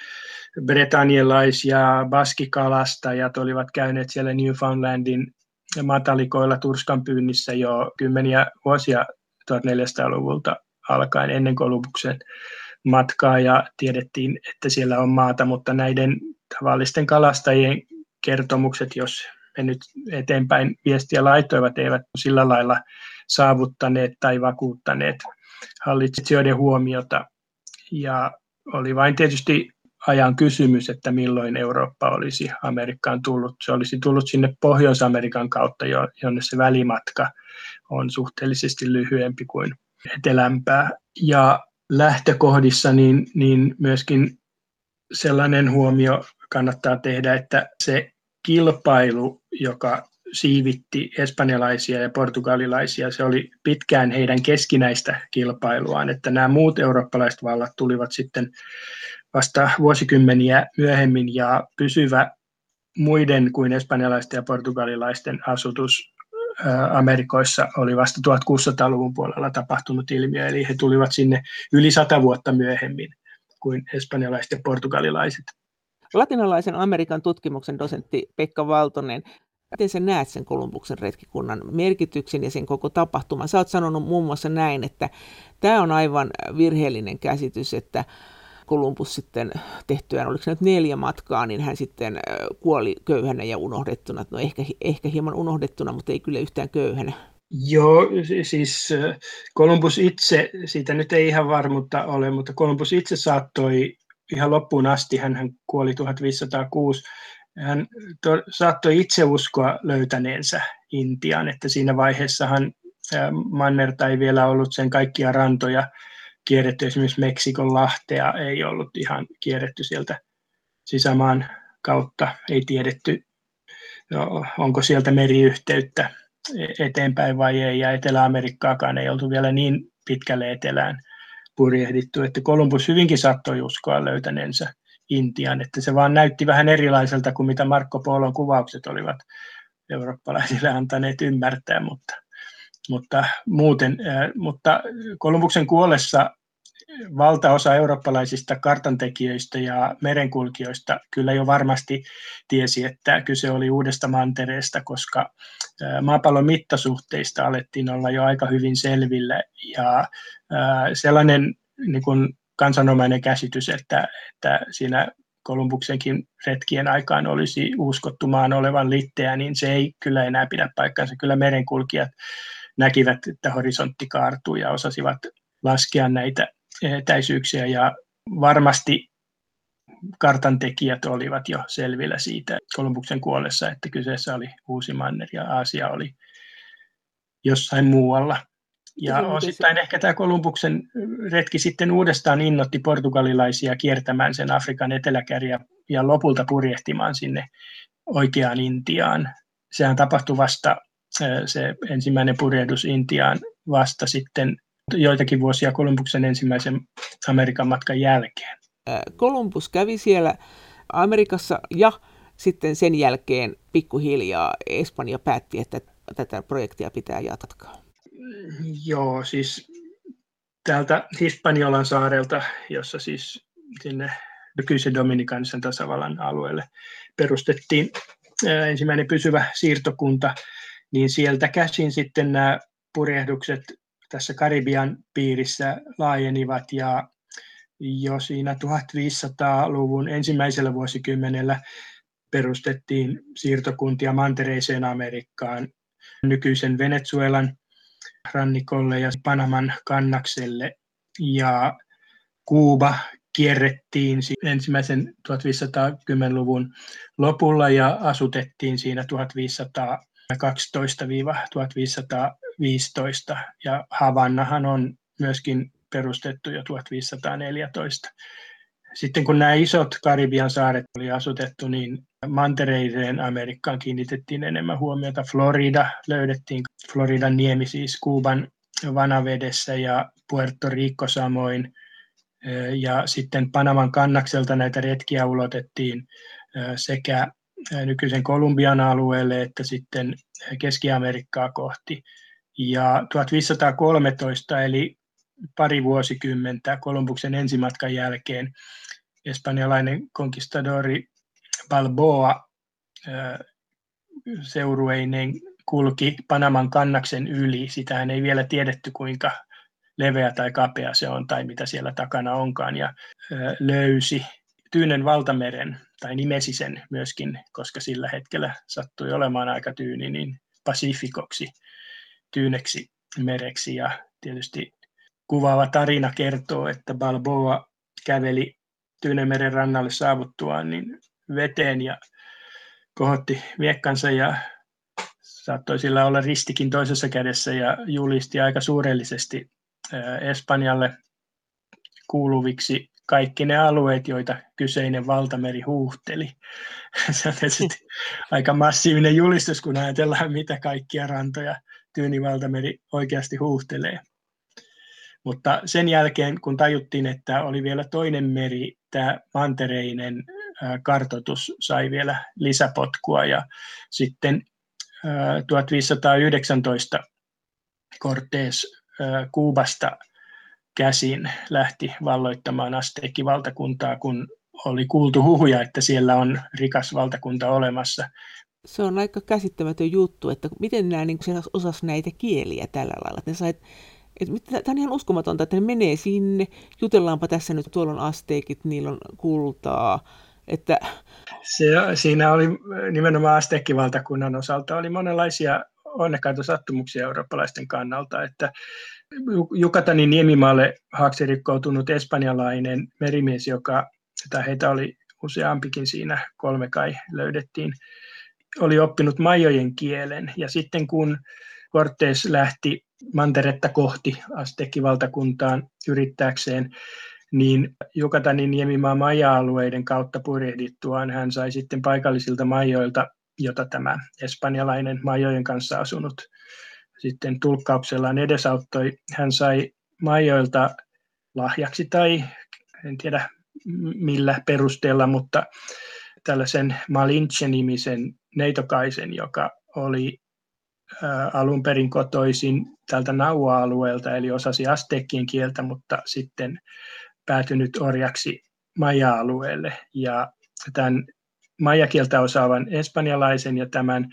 bretanielais- ja baskikalastajat olivat käyneet siellä Newfoundlandin matalikoilla turskan pyynnissä jo kymmeniä vuosia 1400-luvulta alkaen ennen Kolumbuksen matkaa ja tiedettiin, että siellä on maata, mutta näiden tavallisten kalastajien kertomukset, jos me nyt eteenpäin viestiä laitoivat, eivät sillä lailla saavuttaneet tai vakuuttaneet hallitsijoiden huomiota. Ja oli vain tietysti ajan kysymys, että milloin Eurooppa olisi Amerikkaan tullut. Se olisi tullut sinne Pohjois-Amerikan kautta, jonne se välimatka on suhteellisesti lyhyempi kuin etelämpää. Ja lähtökohdissa niin, niin myöskin sellainen huomio kannattaa tehdä, että se kilpailu, joka siivitti espanjalaisia ja portugalilaisia. Se oli pitkään heidän keskinäistä kilpailuaan, että nämä muut eurooppalaiset vallat tulivat sitten vasta vuosikymmeniä myöhemmin ja pysyvä muiden kuin espanjalaisten ja portugalilaisten asutus Amerikoissa oli vasta 1600-luvun puolella tapahtunut ilmiö, eli he tulivat sinne yli sata vuotta myöhemmin kuin espanjalaiset ja portugalilaiset. Latinalaisen Amerikan tutkimuksen dosentti Pekka Valtonen, miten sä näet sen Kolumbuksen retkikunnan merkityksen ja sen koko tapahtuman? Sä oot sanonut muun muassa näin, että tämä on aivan virheellinen käsitys, että Kolumbus sitten tehtyään, oliko se nyt neljä matkaa, niin hän sitten kuoli köyhänä ja unohdettuna. No ehkä, ehkä hieman unohdettuna, mutta ei kyllä yhtään köyhänä. Joo, siis Kolumbus itse, siitä nyt ei ihan varmuutta ole, mutta Kolumbus itse saattoi ihan loppuun asti, hän, hän kuoli 1506, hän to, saattoi itse uskoa löytäneensä Intian, että siinä vaiheessahan Mannerta ei vielä ollut sen kaikkia rantoja kierretty, esimerkiksi Meksikon lahtea ei ollut ihan kierretty sieltä sisämaan kautta, ei tiedetty, no, onko sieltä meriyhteyttä eteenpäin vai ei, ja Etelä-Amerikkaakaan ei oltu vielä niin pitkälle etelään purjehdittu, että Kolumbus hyvinkin saattoi uskoa löytäneensä Intian, että se vaan näytti vähän erilaiselta kuin mitä Marco Polon kuvaukset olivat eurooppalaisille antaneet ymmärtää, mutta, mutta muuten, mutta Kolumbuksen kuollessa valtaosa eurooppalaisista kartantekijöistä ja merenkulkijoista kyllä jo varmasti tiesi, että kyse oli uudesta mantereesta, koska maapallon mittasuhteista alettiin olla jo aika hyvin selvillä ja sellainen niin kuin kansanomainen käsitys, että, että siinä Kolumbuksenkin retkien aikaan olisi uskottu maan olevan litteä, niin se ei kyllä enää pidä paikkaansa. Kyllä merenkulkijat näkivät, että horisontti kaartuu ja osasivat laskea näitä etäisyyksiä ja varmasti kartantekijät olivat jo selvillä siitä Kolumbuksen kuollessa, että kyseessä oli uusi manner ja Aasia oli jossain muualla. Ja osittain ehkä tämä Kolumbuksen retki sitten uudestaan innotti portugalilaisia kiertämään sen Afrikan eteläkärjä ja lopulta purjehtimaan sinne oikeaan Intiaan. Sehän tapahtui vasta se ensimmäinen purjehdus Intiaan vasta sitten joitakin vuosia Kolumbuksen ensimmäisen Amerikan matkan jälkeen. Kolumbus kävi siellä Amerikassa ja sitten sen jälkeen pikkuhiljaa Espanja päätti, että tätä projektia pitää jatkaa. Joo, siis täältä Hispaniolan saarelta, jossa siis sinne nykyisen Dominikanisen tasavallan alueelle perustettiin ensimmäinen pysyvä siirtokunta, niin sieltä käsin sitten nämä purjehdukset tässä Karibian piirissä laajenivat ja jo siinä 1500-luvun ensimmäisellä vuosikymmenellä perustettiin siirtokuntia mantereiseen Amerikkaan nykyisen Venezuelan rannikolle ja Panaman kannakselle. Ja Kuuba kierrettiin ensimmäisen 1510-luvun lopulla ja asutettiin siinä 1512-1515. Ja Havannahan on myöskin perustettu jo 1514. Sitten kun nämä isot Karibian saaret oli asutettu, niin mantereiseen Amerikkaan kiinnitettiin enemmän huomiota. Florida löydettiin, Floridan niemi siis Kuuban vanavedessä ja Puerto Rico samoin. Ja sitten Panaman kannakselta näitä retkiä ulotettiin sekä nykyisen Kolumbian alueelle että sitten Keski-Amerikkaa kohti. Ja 1513 eli pari vuosikymmentä Kolumbuksen ensimatkan jälkeen espanjalainen konkistadori Balboa seurueinen kulki Panaman kannaksen yli. Sitähän ei vielä tiedetty, kuinka leveä tai kapea se on tai mitä siellä takana onkaan, ja löysi Tyynen valtameren, tai nimesi sen myöskin, koska sillä hetkellä sattui olemaan aika tyyni, niin Pasifikoksi, Tyyneksi mereksi, ja tietysti kuvaava tarina kertoo, että Balboa käveli Tyynemeren rannalle saavuttuaan niin veteen ja kohotti miekkansa ja saattoi sillä olla ristikin toisessa kädessä ja julisti aika suurellisesti Espanjalle kuuluviksi kaikki ne alueet, joita kyseinen valtameri huuhteli. Se on tietysti aika massiivinen julistus, kun ajatellaan, mitä kaikkia rantoja Tyyni valtameri oikeasti huuhtelee. Mutta sen jälkeen, kun tajuttiin, että oli vielä toinen meri, tämä mantereinen kartotus sai vielä lisäpotkua ja sitten 1519 Cortés Kuubasta käsin lähti valloittamaan asteekkivaltakuntaa, kun oli kuultu huhuja, että siellä on rikas valtakunta olemassa. Se on aika käsittämätön juttu, että miten nämä niin osas näitä kieliä tällä lailla. Ne sait Tämä on ihan uskomatonta, että ne menee sinne, jutellaanpa tässä nyt, tuolla on asteekit, niillä on kultaa, että... Se, siinä oli nimenomaan asteekkivaltakunnan osalta oli monenlaisia onnekkaita sattumuksia eurooppalaisten kannalta, että Jukatanin niemimaalle haaksi rikkoutunut espanjalainen merimies, joka, tai heitä oli useampikin siinä, kolme kai löydettiin, oli oppinut majojen kielen. Ja sitten kun Cortés lähti manteretta kohti Astekkivaltakuntaan yrittääkseen, niin Jukatanin niemimaa maja-alueiden kautta purjehdittuaan hän sai sitten paikallisilta majoilta, jota tämä espanjalainen majojen kanssa asunut sitten tulkkauksellaan edesauttoi. Hän sai majoilta lahjaksi tai en tiedä millä perusteella, mutta tällaisen Malinche-nimisen neitokaisen, joka oli alun perin kotoisin tältä Naua-alueelta, eli osasi asteekkien kieltä, mutta sitten päätynyt orjaksi Maja-alueelle. Ja tämän Maja-kieltä osaavan espanjalaisen ja tämän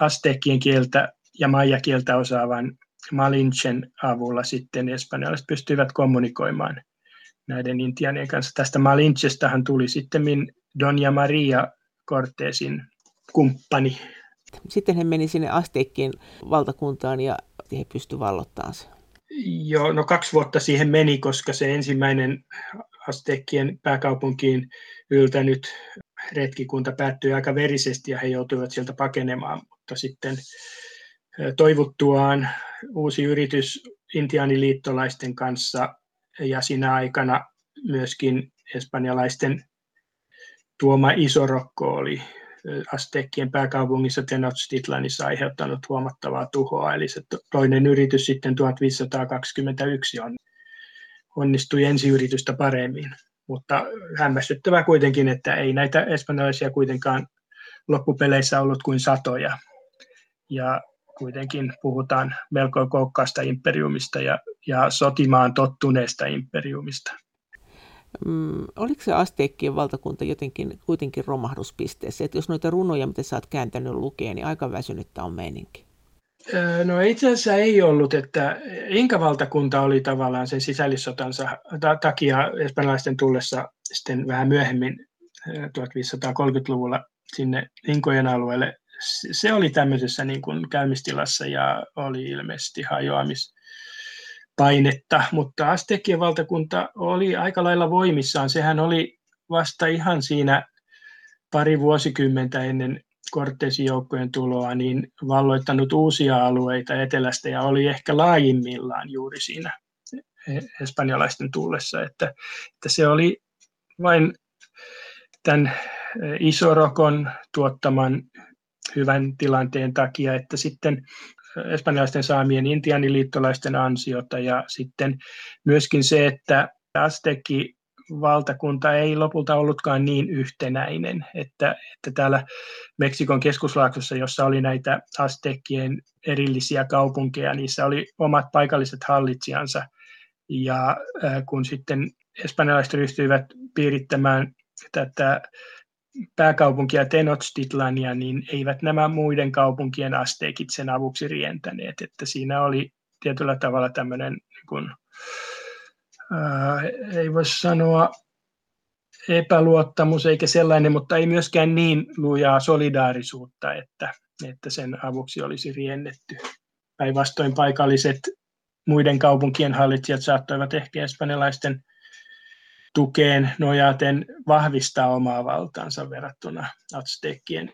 asteekkien kieltä ja Maja-kieltä osaavan Malinchen avulla sitten espanjalaiset pystyivät kommunikoimaan näiden intianien kanssa. Tästä Malinchestahan tuli sitten Doña Maria Cortesin kumppani. Sitten he meni sinne Asteekkien valtakuntaan ja he pystyivät vallottamaan se. Joo, no kaksi vuotta siihen meni, koska se ensimmäinen Asteekkien pääkaupunkiin yltänyt retkikunta päättyi aika verisesti ja he joutuivat sieltä pakenemaan, mutta sitten toivuttuaan uusi yritys intiaaniliittolaisten kanssa ja siinä aikana myöskin espanjalaisten tuoma Isorokko oli Astekkien pääkaupungissa Tenochtitlanissa aiheuttanut huomattavaa tuhoa, eli se toinen yritys sitten 1521 on, onnistui ensiyritystä paremmin. Mutta hämmästyttävää kuitenkin, että ei näitä espanjalaisia kuitenkaan loppupeleissä ollut kuin satoja. Ja kuitenkin puhutaan melko koukkaasta imperiumista ja, ja sotimaan tottuneesta imperiumista. Mm, oliko se asteekkien valtakunta jotenkin kuitenkin romahduspisteessä? Että jos noita runoja, mitä sä oot kääntänyt lukea, niin aika väsynyttä on meininki. No itse asiassa ei ollut, että Inka-valtakunta oli tavallaan sen sisällissotansa takia espanjalaisten tullessa sitten vähän myöhemmin 1530-luvulla sinne Inkojen alueelle se oli tämmöisessä niin kuin käymistilassa ja oli ilmeisesti hajoamispainetta, mutta Astekien valtakunta oli aika lailla voimissaan. Sehän oli vasta ihan siinä pari vuosikymmentä ennen Cortesin joukkojen tuloa niin valloittanut uusia alueita etelästä ja oli ehkä laajimmillaan juuri siinä espanjalaisten tullessa, että, että se oli vain tämän Isorokon tuottaman hyvän tilanteen takia, että sitten espanjalaisten saamien intianiliittolaisten ansiota. Ja sitten myöskin se, että Azteki valtakunta ei lopulta ollutkaan niin yhtenäinen, että, että täällä Meksikon keskuslaaksossa, jossa oli näitä Aztekien erillisiä kaupunkeja, niissä oli omat paikalliset hallitsijansa, ja kun sitten espanjalaiset ryhtyivät piirittämään tätä pääkaupunkia Tenochtitlania, niin eivät nämä muiden kaupunkien asteekit sen avuksi rientäneet. Että siinä oli tietyllä tavalla tämmöinen, niin kuin, ää, ei voi sanoa epäluottamus eikä sellainen, mutta ei myöskään niin lujaa solidaarisuutta, että, että sen avuksi olisi riennetty. Päinvastoin paikalliset muiden kaupunkien hallitsijat saattoivat ehkä espanjalaisten tukeen nojaten vahvistaa omaa valtaansa verrattuna Aztekien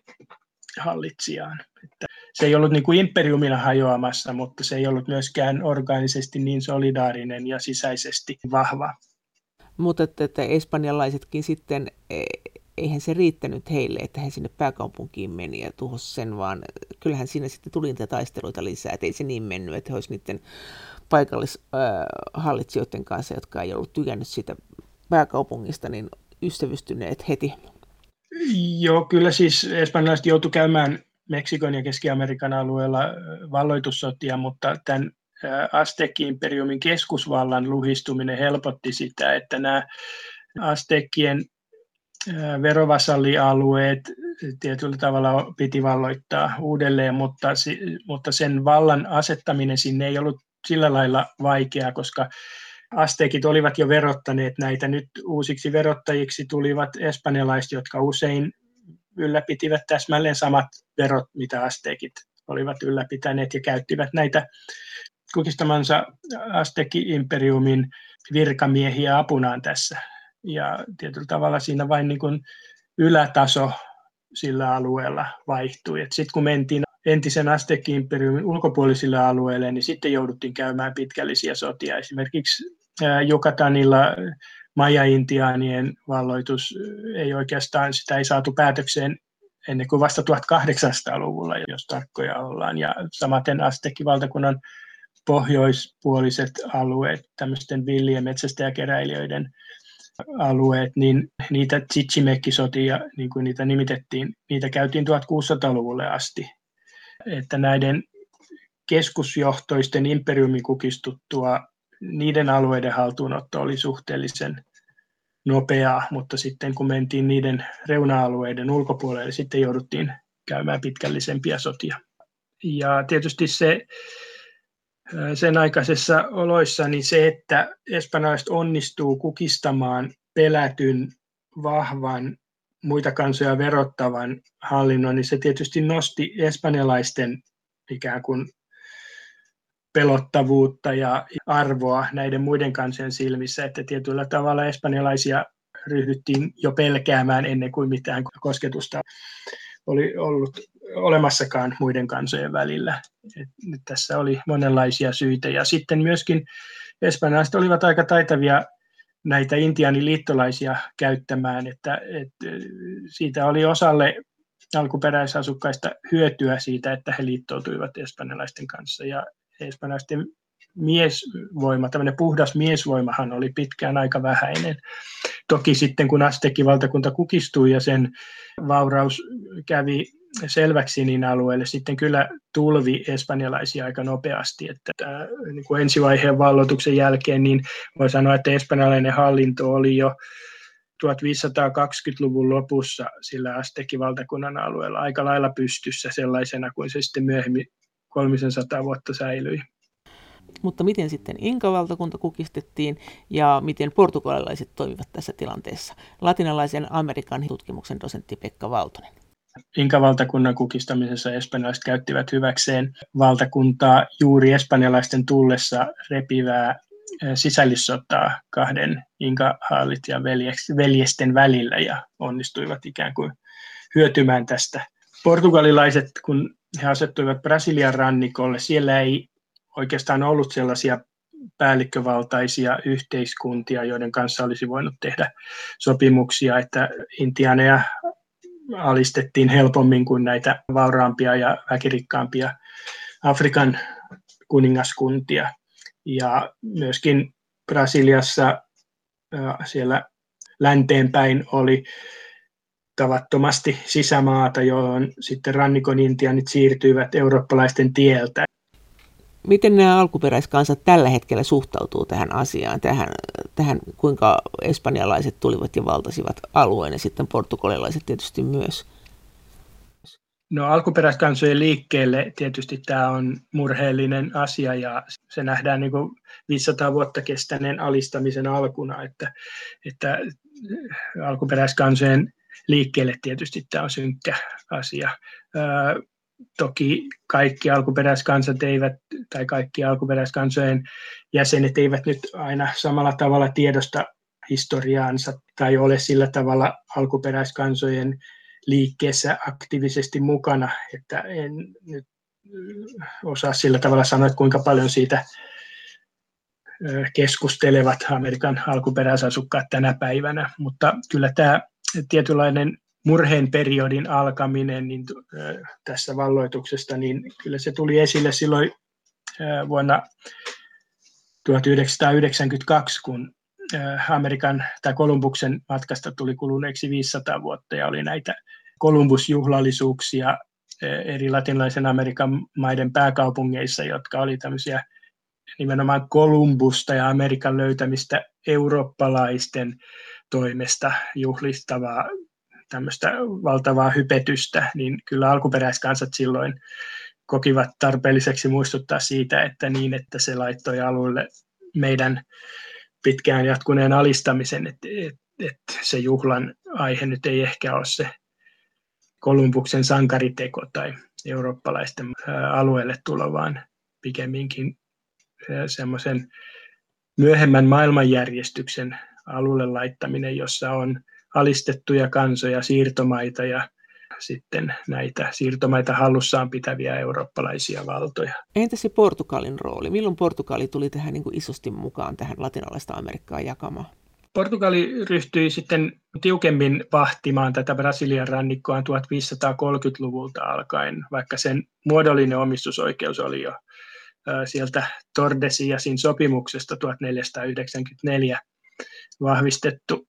hallitsijaan. Että se ei ollut niin kuin imperiumina hajoamassa, mutta se ei ollut myöskään organisesti niin solidaarinen ja sisäisesti vahva. Mutta että, että espanjalaisetkin sitten, e, eihän se riittänyt heille, että he sinne pääkaupunkiin meni ja tuhos sen, vaan kyllähän siinä sitten tuli niitä taisteluita lisää, että ei se niin mennyt, että he olisivat niiden paikallishallitsijoiden kanssa, jotka ei ollut tykännyt siitä pääkaupungista niin ystävystyneet heti? Joo, kyllä siis espanjalaiset joutuivat käymään Meksikon ja Keski-Amerikan alueella valloitussotia, mutta tämän Azteki-imperiumin keskusvallan luhistuminen helpotti sitä, että nämä Aztekien verovasallialueet tietyllä tavalla piti valloittaa uudelleen, mutta, mutta sen vallan asettaminen sinne ei ollut sillä lailla vaikea, koska asteekit olivat jo verottaneet näitä. Nyt uusiksi verottajiksi tulivat espanjalaiset, jotka usein ylläpitivät täsmälleen samat verot, mitä asteekit olivat ylläpitäneet ja käyttivät näitä kukistamansa Asteki-imperiumin virkamiehiä apunaan tässä. Ja tietyllä tavalla siinä vain niin kuin ylätaso sillä alueella vaihtui. Sitten kun mentiin entisen Asteki-imperiumin ulkopuolisille alueille, niin sitten jouduttiin käymään pitkällisiä sotia. Esimerkiksi Jukatanilla Maja-intiaanien valloitus ei oikeastaan, sitä ei saatu päätökseen ennen kuin vasta 1800-luvulla, jos tarkkoja ollaan. Ja samaten Astekin-valtakunnan pohjoispuoliset alueet, tämmöisten villien metsästäjäkeräilijöiden alueet, niin niitä Chichimekki-sotia, niin kuin niitä nimitettiin, niitä käytiin 1600-luvulle asti. Että näiden keskusjohtoisten imperiumin kukistuttua niiden alueiden haltuunotto oli suhteellisen nopeaa, mutta sitten kun mentiin niiden reuna-alueiden ulkopuolelle, sitten jouduttiin käymään pitkällisempiä sotia. Ja tietysti se sen aikaisessa oloissa, niin se, että espanjalaiset onnistuu kukistamaan pelätyn, vahvan, muita kansoja verottavan hallinnon, niin se tietysti nosti espanjalaisten ikään kuin pelottavuutta ja arvoa näiden muiden kansojen silmissä, että tietyllä tavalla espanjalaisia ryhdyttiin jo pelkäämään ennen kuin mitään kosketusta oli ollut olemassakaan muiden kansojen välillä. Et tässä oli monenlaisia syitä ja sitten myöskin espanjalaiset olivat aika taitavia näitä Intianin liittolaisia käyttämään, että, että siitä oli osalle alkuperäisasukkaista hyötyä siitä, että he liittoutuivat espanjalaisten kanssa ja espanjalaisten miesvoima, tämmöinen puhdas miesvoimahan oli pitkään aika vähäinen. Toki sitten kun Astekin valtakunta kukistui ja sen vauraus kävi selväksi niin alueelle, sitten kyllä tulvi espanjalaisia aika nopeasti. Että niin kuin ensivaiheen valloituksen jälkeen, niin voi sanoa, että espanjalainen hallinto oli jo 1520-luvun lopussa sillä Astekin valtakunnan alueella aika lailla pystyssä sellaisena kuin se sitten myöhemmin 300 vuotta säilyi. Mutta miten sitten Inka-valtakunta kukistettiin ja miten portugalilaiset toimivat tässä tilanteessa? Latinalaisen Amerikan tutkimuksen dosentti Pekka Valtonen. Inka-valtakunnan kukistamisessa espanjalaiset käyttivät hyväkseen valtakuntaa juuri espanjalaisten tullessa repivää sisällissotaa kahden Inka-haalit ja veljesten välillä ja onnistuivat ikään kuin hyötymään tästä. Portugalilaiset, kun he asettuivat Brasilian rannikolle, siellä ei oikeastaan ollut sellaisia päällikkövaltaisia yhteiskuntia, joiden kanssa olisi voinut tehdä sopimuksia, että intianeja alistettiin helpommin kuin näitä vauraampia ja väkirikkaampia Afrikan kuningaskuntia. Ja myöskin Brasiliassa siellä länteenpäin oli tavattomasti sisämaata, johon sitten rannikon intianit siirtyivät eurooppalaisten tieltä miten nämä alkuperäiskansat tällä hetkellä suhtautuu tähän asiaan, tähän, tähän kuinka espanjalaiset tulivat ja valtasivat alueen ja sitten portugalilaiset tietysti myös? No alkuperäiskansojen liikkeelle tietysti tämä on murheellinen asia ja se nähdään niin kuin 500 vuotta kestäneen alistamisen alkuna, että, että alkuperäiskansojen liikkeelle tietysti tämä on synkkä asia. Toki kaikki alkuperäiskansat eivät, tai kaikki alkuperäiskansojen jäsenet eivät nyt aina samalla tavalla tiedosta historiaansa tai ole sillä tavalla alkuperäiskansojen liikkeessä aktiivisesti mukana, että en nyt osaa sillä tavalla sanoa, että kuinka paljon siitä keskustelevat Amerikan alkuperäisasukkaat tänä päivänä, mutta kyllä tämä tietynlainen murheen periodin alkaminen niin, tässä valloituksesta, niin kyllä se tuli esille silloin vuonna 1992, kun Amerikan tai Kolumbuksen matkasta tuli kuluneeksi 500 vuotta ja oli näitä Kolumbusjuhlallisuuksia eri latinalaisen Amerikan maiden pääkaupungeissa, jotka oli tämmöisiä nimenomaan Kolumbusta ja Amerikan löytämistä eurooppalaisten toimesta juhlistavaa tämmöistä valtavaa hypetystä, niin kyllä alkuperäiskansat silloin kokivat tarpeelliseksi muistuttaa siitä, että niin, että se laittoi alueelle meidän pitkään jatkuneen alistamisen, että, että, että se juhlan aihe nyt ei ehkä ole se Kolumbuksen sankariteko tai eurooppalaisten alueelle tulo, vaan pikemminkin semmoisen myöhemmän maailmanjärjestyksen alulle laittaminen, jossa on alistettuja kansoja, siirtomaita ja sitten näitä siirtomaita hallussaan pitäviä eurooppalaisia valtoja. Entä se Portugalin rooli? Milloin Portugali tuli tähän niin kuin isosti mukaan tähän latinalaista Amerikkaa jakamaan? Portugali ryhtyi sitten tiukemmin vahtimaan tätä Brasilian rannikkoa 1530-luvulta alkaen, vaikka sen muodollinen omistusoikeus oli jo sieltä Tordesiasin sopimuksesta 1494 vahvistettu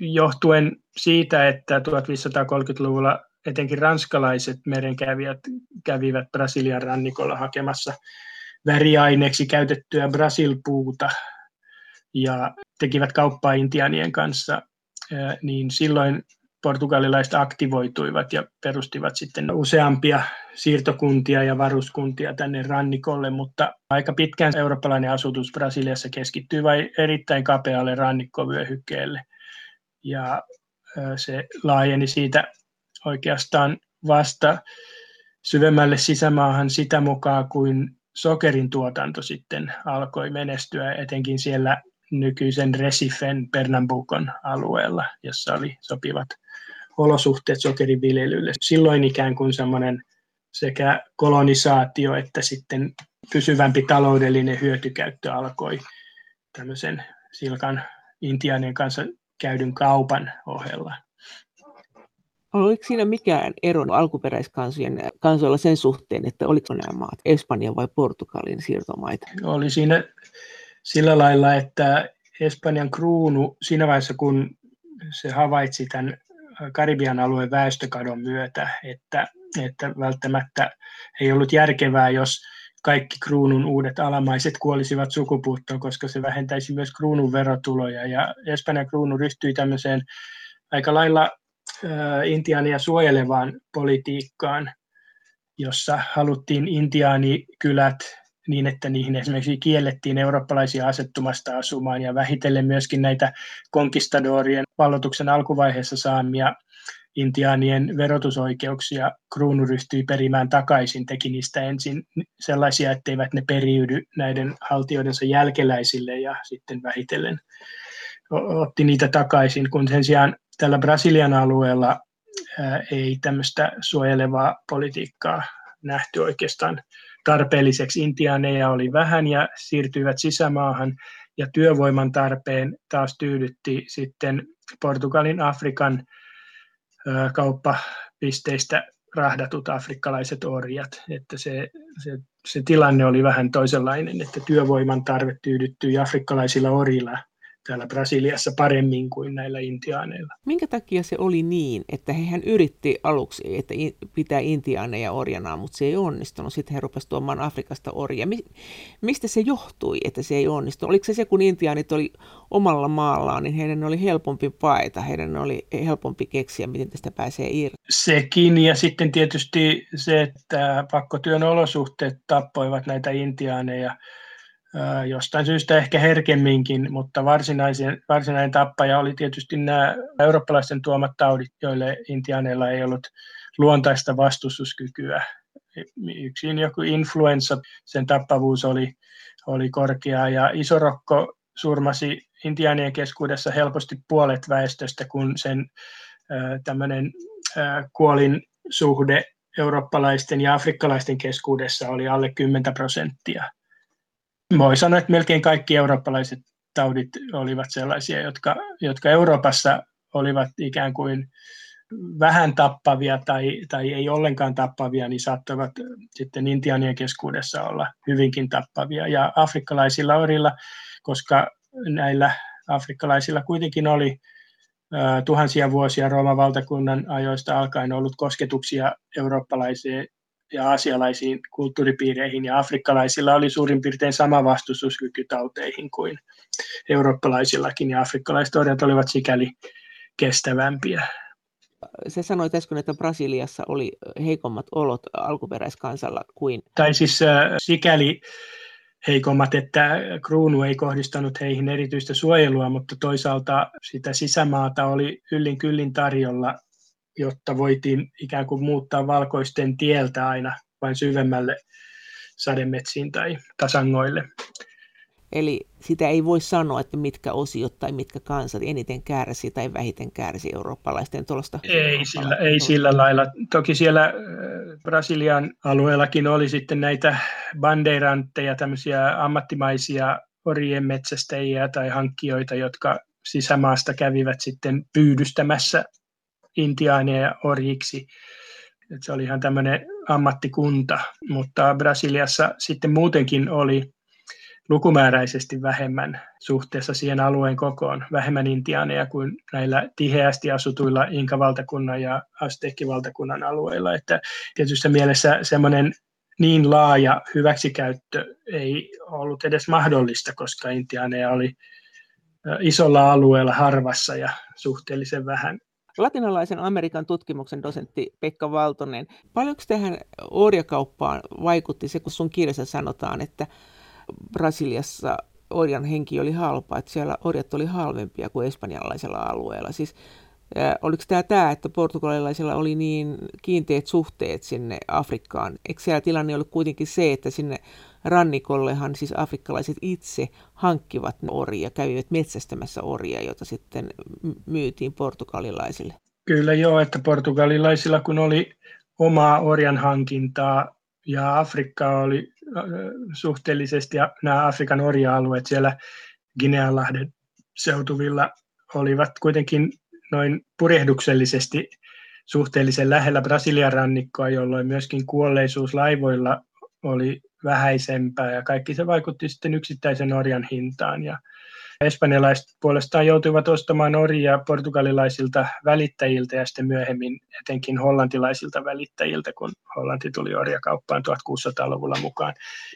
johtuen siitä, että 1530-luvulla etenkin ranskalaiset merenkävijät kävivät Brasilian rannikolla hakemassa väriaineeksi käytettyä brasilpuuta ja tekivät kauppaa intianien kanssa, niin silloin portugalilaiset aktivoituivat ja perustivat sitten useampia siirtokuntia ja varuskuntia tänne rannikolle, mutta aika pitkään eurooppalainen asutus Brasiliassa keskittyy vain erittäin kapealle rannikkovyöhykkeelle. Ja se laajeni siitä oikeastaan vasta syvemmälle sisämaahan sitä mukaan, kuin sokerin tuotanto sitten alkoi menestyä, etenkin siellä nykyisen Recifen Pernambucon alueella, jossa oli sopivat olosuhteet sokeriviljelylle. Silloin ikään kuin semmoinen sekä kolonisaatio että sitten pysyvämpi taloudellinen hyötykäyttö alkoi tämmöisen Silkan intiaanien kanssa käydyn kaupan ohella. Oliko siinä mikään ero alkuperäiskansojen kansoilla sen suhteen, että oliko nämä maat Espanjan vai Portugalin siirtomaita? Oli siinä sillä lailla, että Espanjan kruunu siinä vaiheessa, kun se havaitsi tämän Karibian alueen väestökadon myötä, että, että välttämättä ei ollut järkevää, jos kaikki kruunun uudet alamaiset kuolisivat sukupuuttoon, koska se vähentäisi myös kruunun verotuloja. Ja Espanjan kruunu ryhtyi tämmöiseen aika lailla intiaania suojelevaan politiikkaan, jossa haluttiin intiaanikylät niin, että niihin esimerkiksi kiellettiin eurooppalaisia asettumasta asumaan ja vähitellen myöskin näitä konkistadorien vallotuksen alkuvaiheessa saamia intiaanien verotusoikeuksia kruunu ryhtyi perimään takaisin, teki niistä ensin sellaisia, etteivät ne periydy näiden haltioidensa jälkeläisille ja sitten vähitellen otti niitä takaisin, kun sen sijaan tällä Brasilian alueella ei tämmöistä suojelevaa politiikkaa nähty oikeastaan tarpeelliseksi. Intiaaneja oli vähän ja siirtyivät sisämaahan ja työvoiman tarpeen taas tyydytti sitten Portugalin Afrikan kauppapisteistä rahdatut afrikkalaiset orjat. Että se, se, se tilanne oli vähän toisenlainen, että työvoiman tarve tyydyttyi afrikkalaisilla orilla täällä Brasiliassa paremmin kuin näillä intiaaneilla. Minkä takia se oli niin, että hehän yritti aluksi, että pitää intiaaneja orjana, mutta se ei onnistunut. Sitten he rupesivat tuomaan Afrikasta orjia. mistä se johtui, että se ei onnistunut? Oliko se se, kun intiaanit oli omalla maallaan, niin heidän oli helpompi paeta, heidän oli helpompi keksiä, miten tästä pääsee irti? Sekin, ja sitten tietysti se, että pakkotyön olosuhteet tappoivat näitä intiaaneja jostain syystä ehkä herkemminkin, mutta varsinainen, varsinainen tappaja oli tietysti nämä eurooppalaisten tuomat taudit, joille intiaaneilla ei ollut luontaista vastustuskykyä. Yksin joku influenssa, sen tappavuus oli, oli korkea ja isorokko surmasi intiaanien keskuudessa helposti puolet väestöstä, kun sen tämmöinen kuolin suhde eurooppalaisten ja afrikkalaisten keskuudessa oli alle 10 prosenttia voi sanoa, että melkein kaikki eurooppalaiset taudit olivat sellaisia, jotka, jotka Euroopassa olivat ikään kuin vähän tappavia tai, tai ei ollenkaan tappavia, niin saattoivat sitten intianien keskuudessa olla hyvinkin tappavia. Ja afrikkalaisilla orilla, koska näillä afrikkalaisilla kuitenkin oli tuhansia vuosia Rooman valtakunnan ajoista alkaen ollut kosketuksia eurooppalaiseen ja aasialaisiin kulttuuripiireihin ja afrikkalaisilla oli suurin piirtein sama vastustuskyky tauteihin kuin eurooppalaisillakin ja afrikkalaiset orjat olivat sikäli kestävämpiä. Se sanoi äsken, että Brasiliassa oli heikommat olot alkuperäiskansalla kuin... Tai siis äh, sikäli heikommat, että kruunu ei kohdistanut heihin erityistä suojelua, mutta toisaalta sitä sisämaata oli yllin kyllin tarjolla, jotta voitiin ikään kuin muuttaa valkoisten tieltä aina vain syvemmälle sademetsiin tai tasangoille. Eli sitä ei voi sanoa, että mitkä osiot tai mitkä kansat eniten kärsi tai vähiten kärsi eurooppalaisten tuosta. Ei sillä, ei sillä lailla. Toki siellä äh, Brasilian alueellakin oli sitten näitä bandeirantteja, tämmöisiä ammattimaisia orien metsästäjiä tai hankkijoita, jotka sisämaasta kävivät sitten pyydystämässä intiaaneja orjiksi. Et se oli ihan tämmöinen ammattikunta, mutta Brasiliassa sitten muutenkin oli lukumääräisesti vähemmän suhteessa siihen alueen kokoon, vähemmän intiaaneja kuin näillä tiheästi asutuilla Inka-valtakunnan ja Aztekki-valtakunnan alueilla. Että tietysti mielessä semmoinen niin laaja hyväksikäyttö ei ollut edes mahdollista, koska intiaaneja oli isolla alueella harvassa ja suhteellisen vähän. Latinalaisen Amerikan tutkimuksen dosentti Pekka Valtonen, paljonko tähän orjakauppaan vaikutti se, kun sun kirjassa sanotaan, että Brasiliassa orjan henki oli halpa, että siellä orjat oli halvempia kuin espanjalaisella alueella. Siis oliko tämä tämä, että portugalilaisilla oli niin kiinteät suhteet sinne Afrikkaan? Eikö siellä tilanne ollut kuitenkin se, että sinne rannikollehan siis afrikkalaiset itse hankkivat orjia, kävivät metsästämässä orjia, jota sitten myytiin portugalilaisille? Kyllä joo, että portugalilaisilla kun oli omaa orjan hankintaa ja Afrikka oli suhteellisesti ja nämä Afrikan orja-alueet siellä Gineanlahden seutuvilla olivat kuitenkin noin purjehduksellisesti suhteellisen lähellä Brasilian rannikkoa, jolloin myöskin kuolleisuus laivoilla oli vähäisempää ja kaikki se vaikutti sitten yksittäisen orjan hintaan. Ja Espanjalaiset puolestaan joutuivat ostamaan orjia portugalilaisilta välittäjiltä ja sitten myöhemmin etenkin hollantilaisilta välittäjiltä, kun Hollanti tuli orjakauppaan 1600-luvulla mukaan.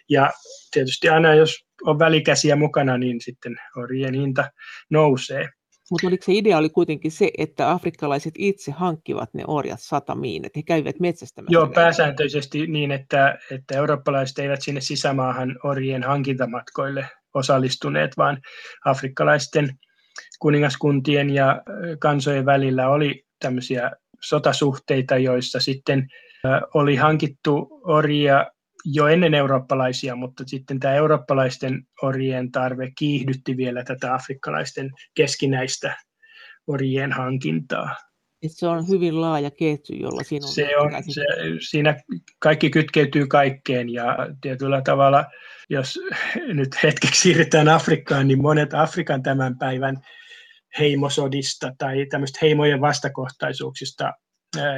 Ja tietysti aina jos on välikäsiä mukana, niin sitten orjien hinta nousee. Mutta oliko se idea oli kuitenkin se, että afrikkalaiset itse hankkivat ne orjat satamiin, että he käyvät metsästämässä? Joo, pääsääntöisesti niin, että, että eurooppalaiset eivät sinne sisämaahan orjien hankintamatkoille osallistuneet, vaan afrikkalaisten kuningaskuntien ja kansojen välillä oli tämmöisiä sotasuhteita, joissa sitten oli hankittu orjia jo ennen eurooppalaisia, mutta sitten tämä eurooppalaisten orjien tarve kiihdytti vielä tätä afrikkalaisten keskinäistä orjien hankintaa. Et se on hyvin laaja ketju, jolla siinä on... Se on se, siinä kaikki kytkeytyy kaikkeen ja tietyllä tavalla, jos nyt hetkeksi siirrytään Afrikkaan, niin monet Afrikan tämän päivän heimosodista tai tämmöistä heimojen vastakohtaisuuksista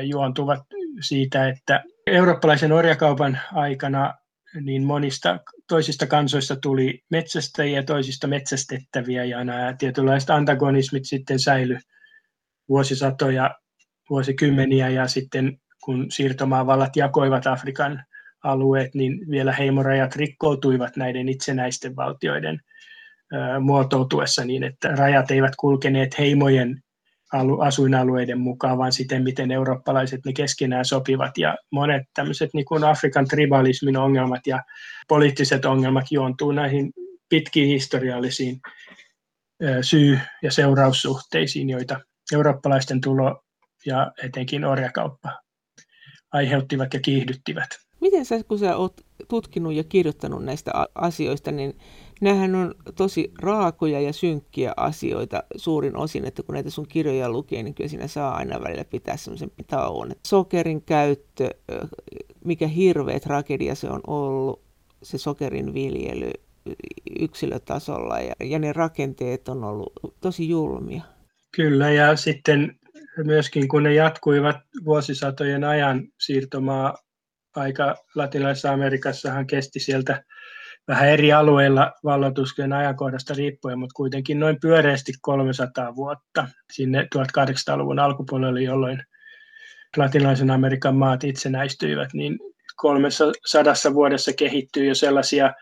juontuvat siitä, että eurooppalaisen orjakaupan aikana niin monista toisista kansoista tuli metsästäjiä, toisista metsästettäviä ja nämä tietynlaiset antagonismit sitten säily vuosisatoja, vuosikymmeniä ja sitten kun siirtomaavallat jakoivat Afrikan alueet, niin vielä heimorajat rikkoutuivat näiden itsenäisten valtioiden muotoutuessa niin, että rajat eivät kulkeneet heimojen asuinalueiden mukaan, vaan siten, miten eurooppalaiset ne keskenään sopivat. Ja monet tämmöiset niin kuin Afrikan tribalismin ongelmat ja poliittiset ongelmat juontuu näihin pitkiin historiallisiin syy- ja seuraussuhteisiin, joita eurooppalaisten tulo ja etenkin orjakauppa aiheuttivat ja kiihdyttivät. Miten sä, kun sä oot tutkinut ja kirjoittanut näistä asioista, niin nämähän on tosi raakoja ja synkkiä asioita suurin osin, että kun näitä sun kirjoja lukee, niin kyllä siinä saa aina välillä pitää semmoisen tauon. Sokerin käyttö, mikä hirveä tragedia se on ollut, se sokerin viljely yksilötasolla ja, ja ne rakenteet on ollut tosi julmia. Kyllä, ja sitten myöskin kun ne jatkuivat vuosisatojen ajan siirtomaa aika Latinalaisessa Amerikassahan kesti sieltä vähän eri alueilla valloitusken ajankohdasta riippuen, mutta kuitenkin noin pyöreästi 300 vuotta sinne 1800-luvun alkupuolelle, jolloin latinalaisen Amerikan maat itsenäistyivät, niin 300 vuodessa kehittyy jo sellaisia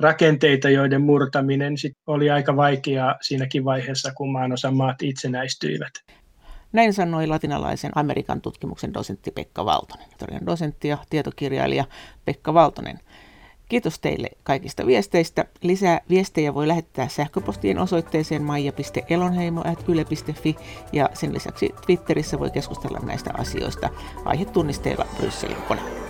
rakenteita, joiden murtaminen sit oli aika vaikeaa siinäkin vaiheessa, kun maanosan maat itsenäistyivät. Näin sanoi latinalaisen Amerikan tutkimuksen dosentti Pekka Valtonen, historian dosentti ja tietokirjailija Pekka Valtonen. Kiitos teille kaikista viesteistä. Lisää viestejä voi lähettää sähköpostien osoitteeseen maija.elonheimo.yle.fi ja sen lisäksi Twitterissä voi keskustella näistä asioista aihetunnisteilla Brysselin kone.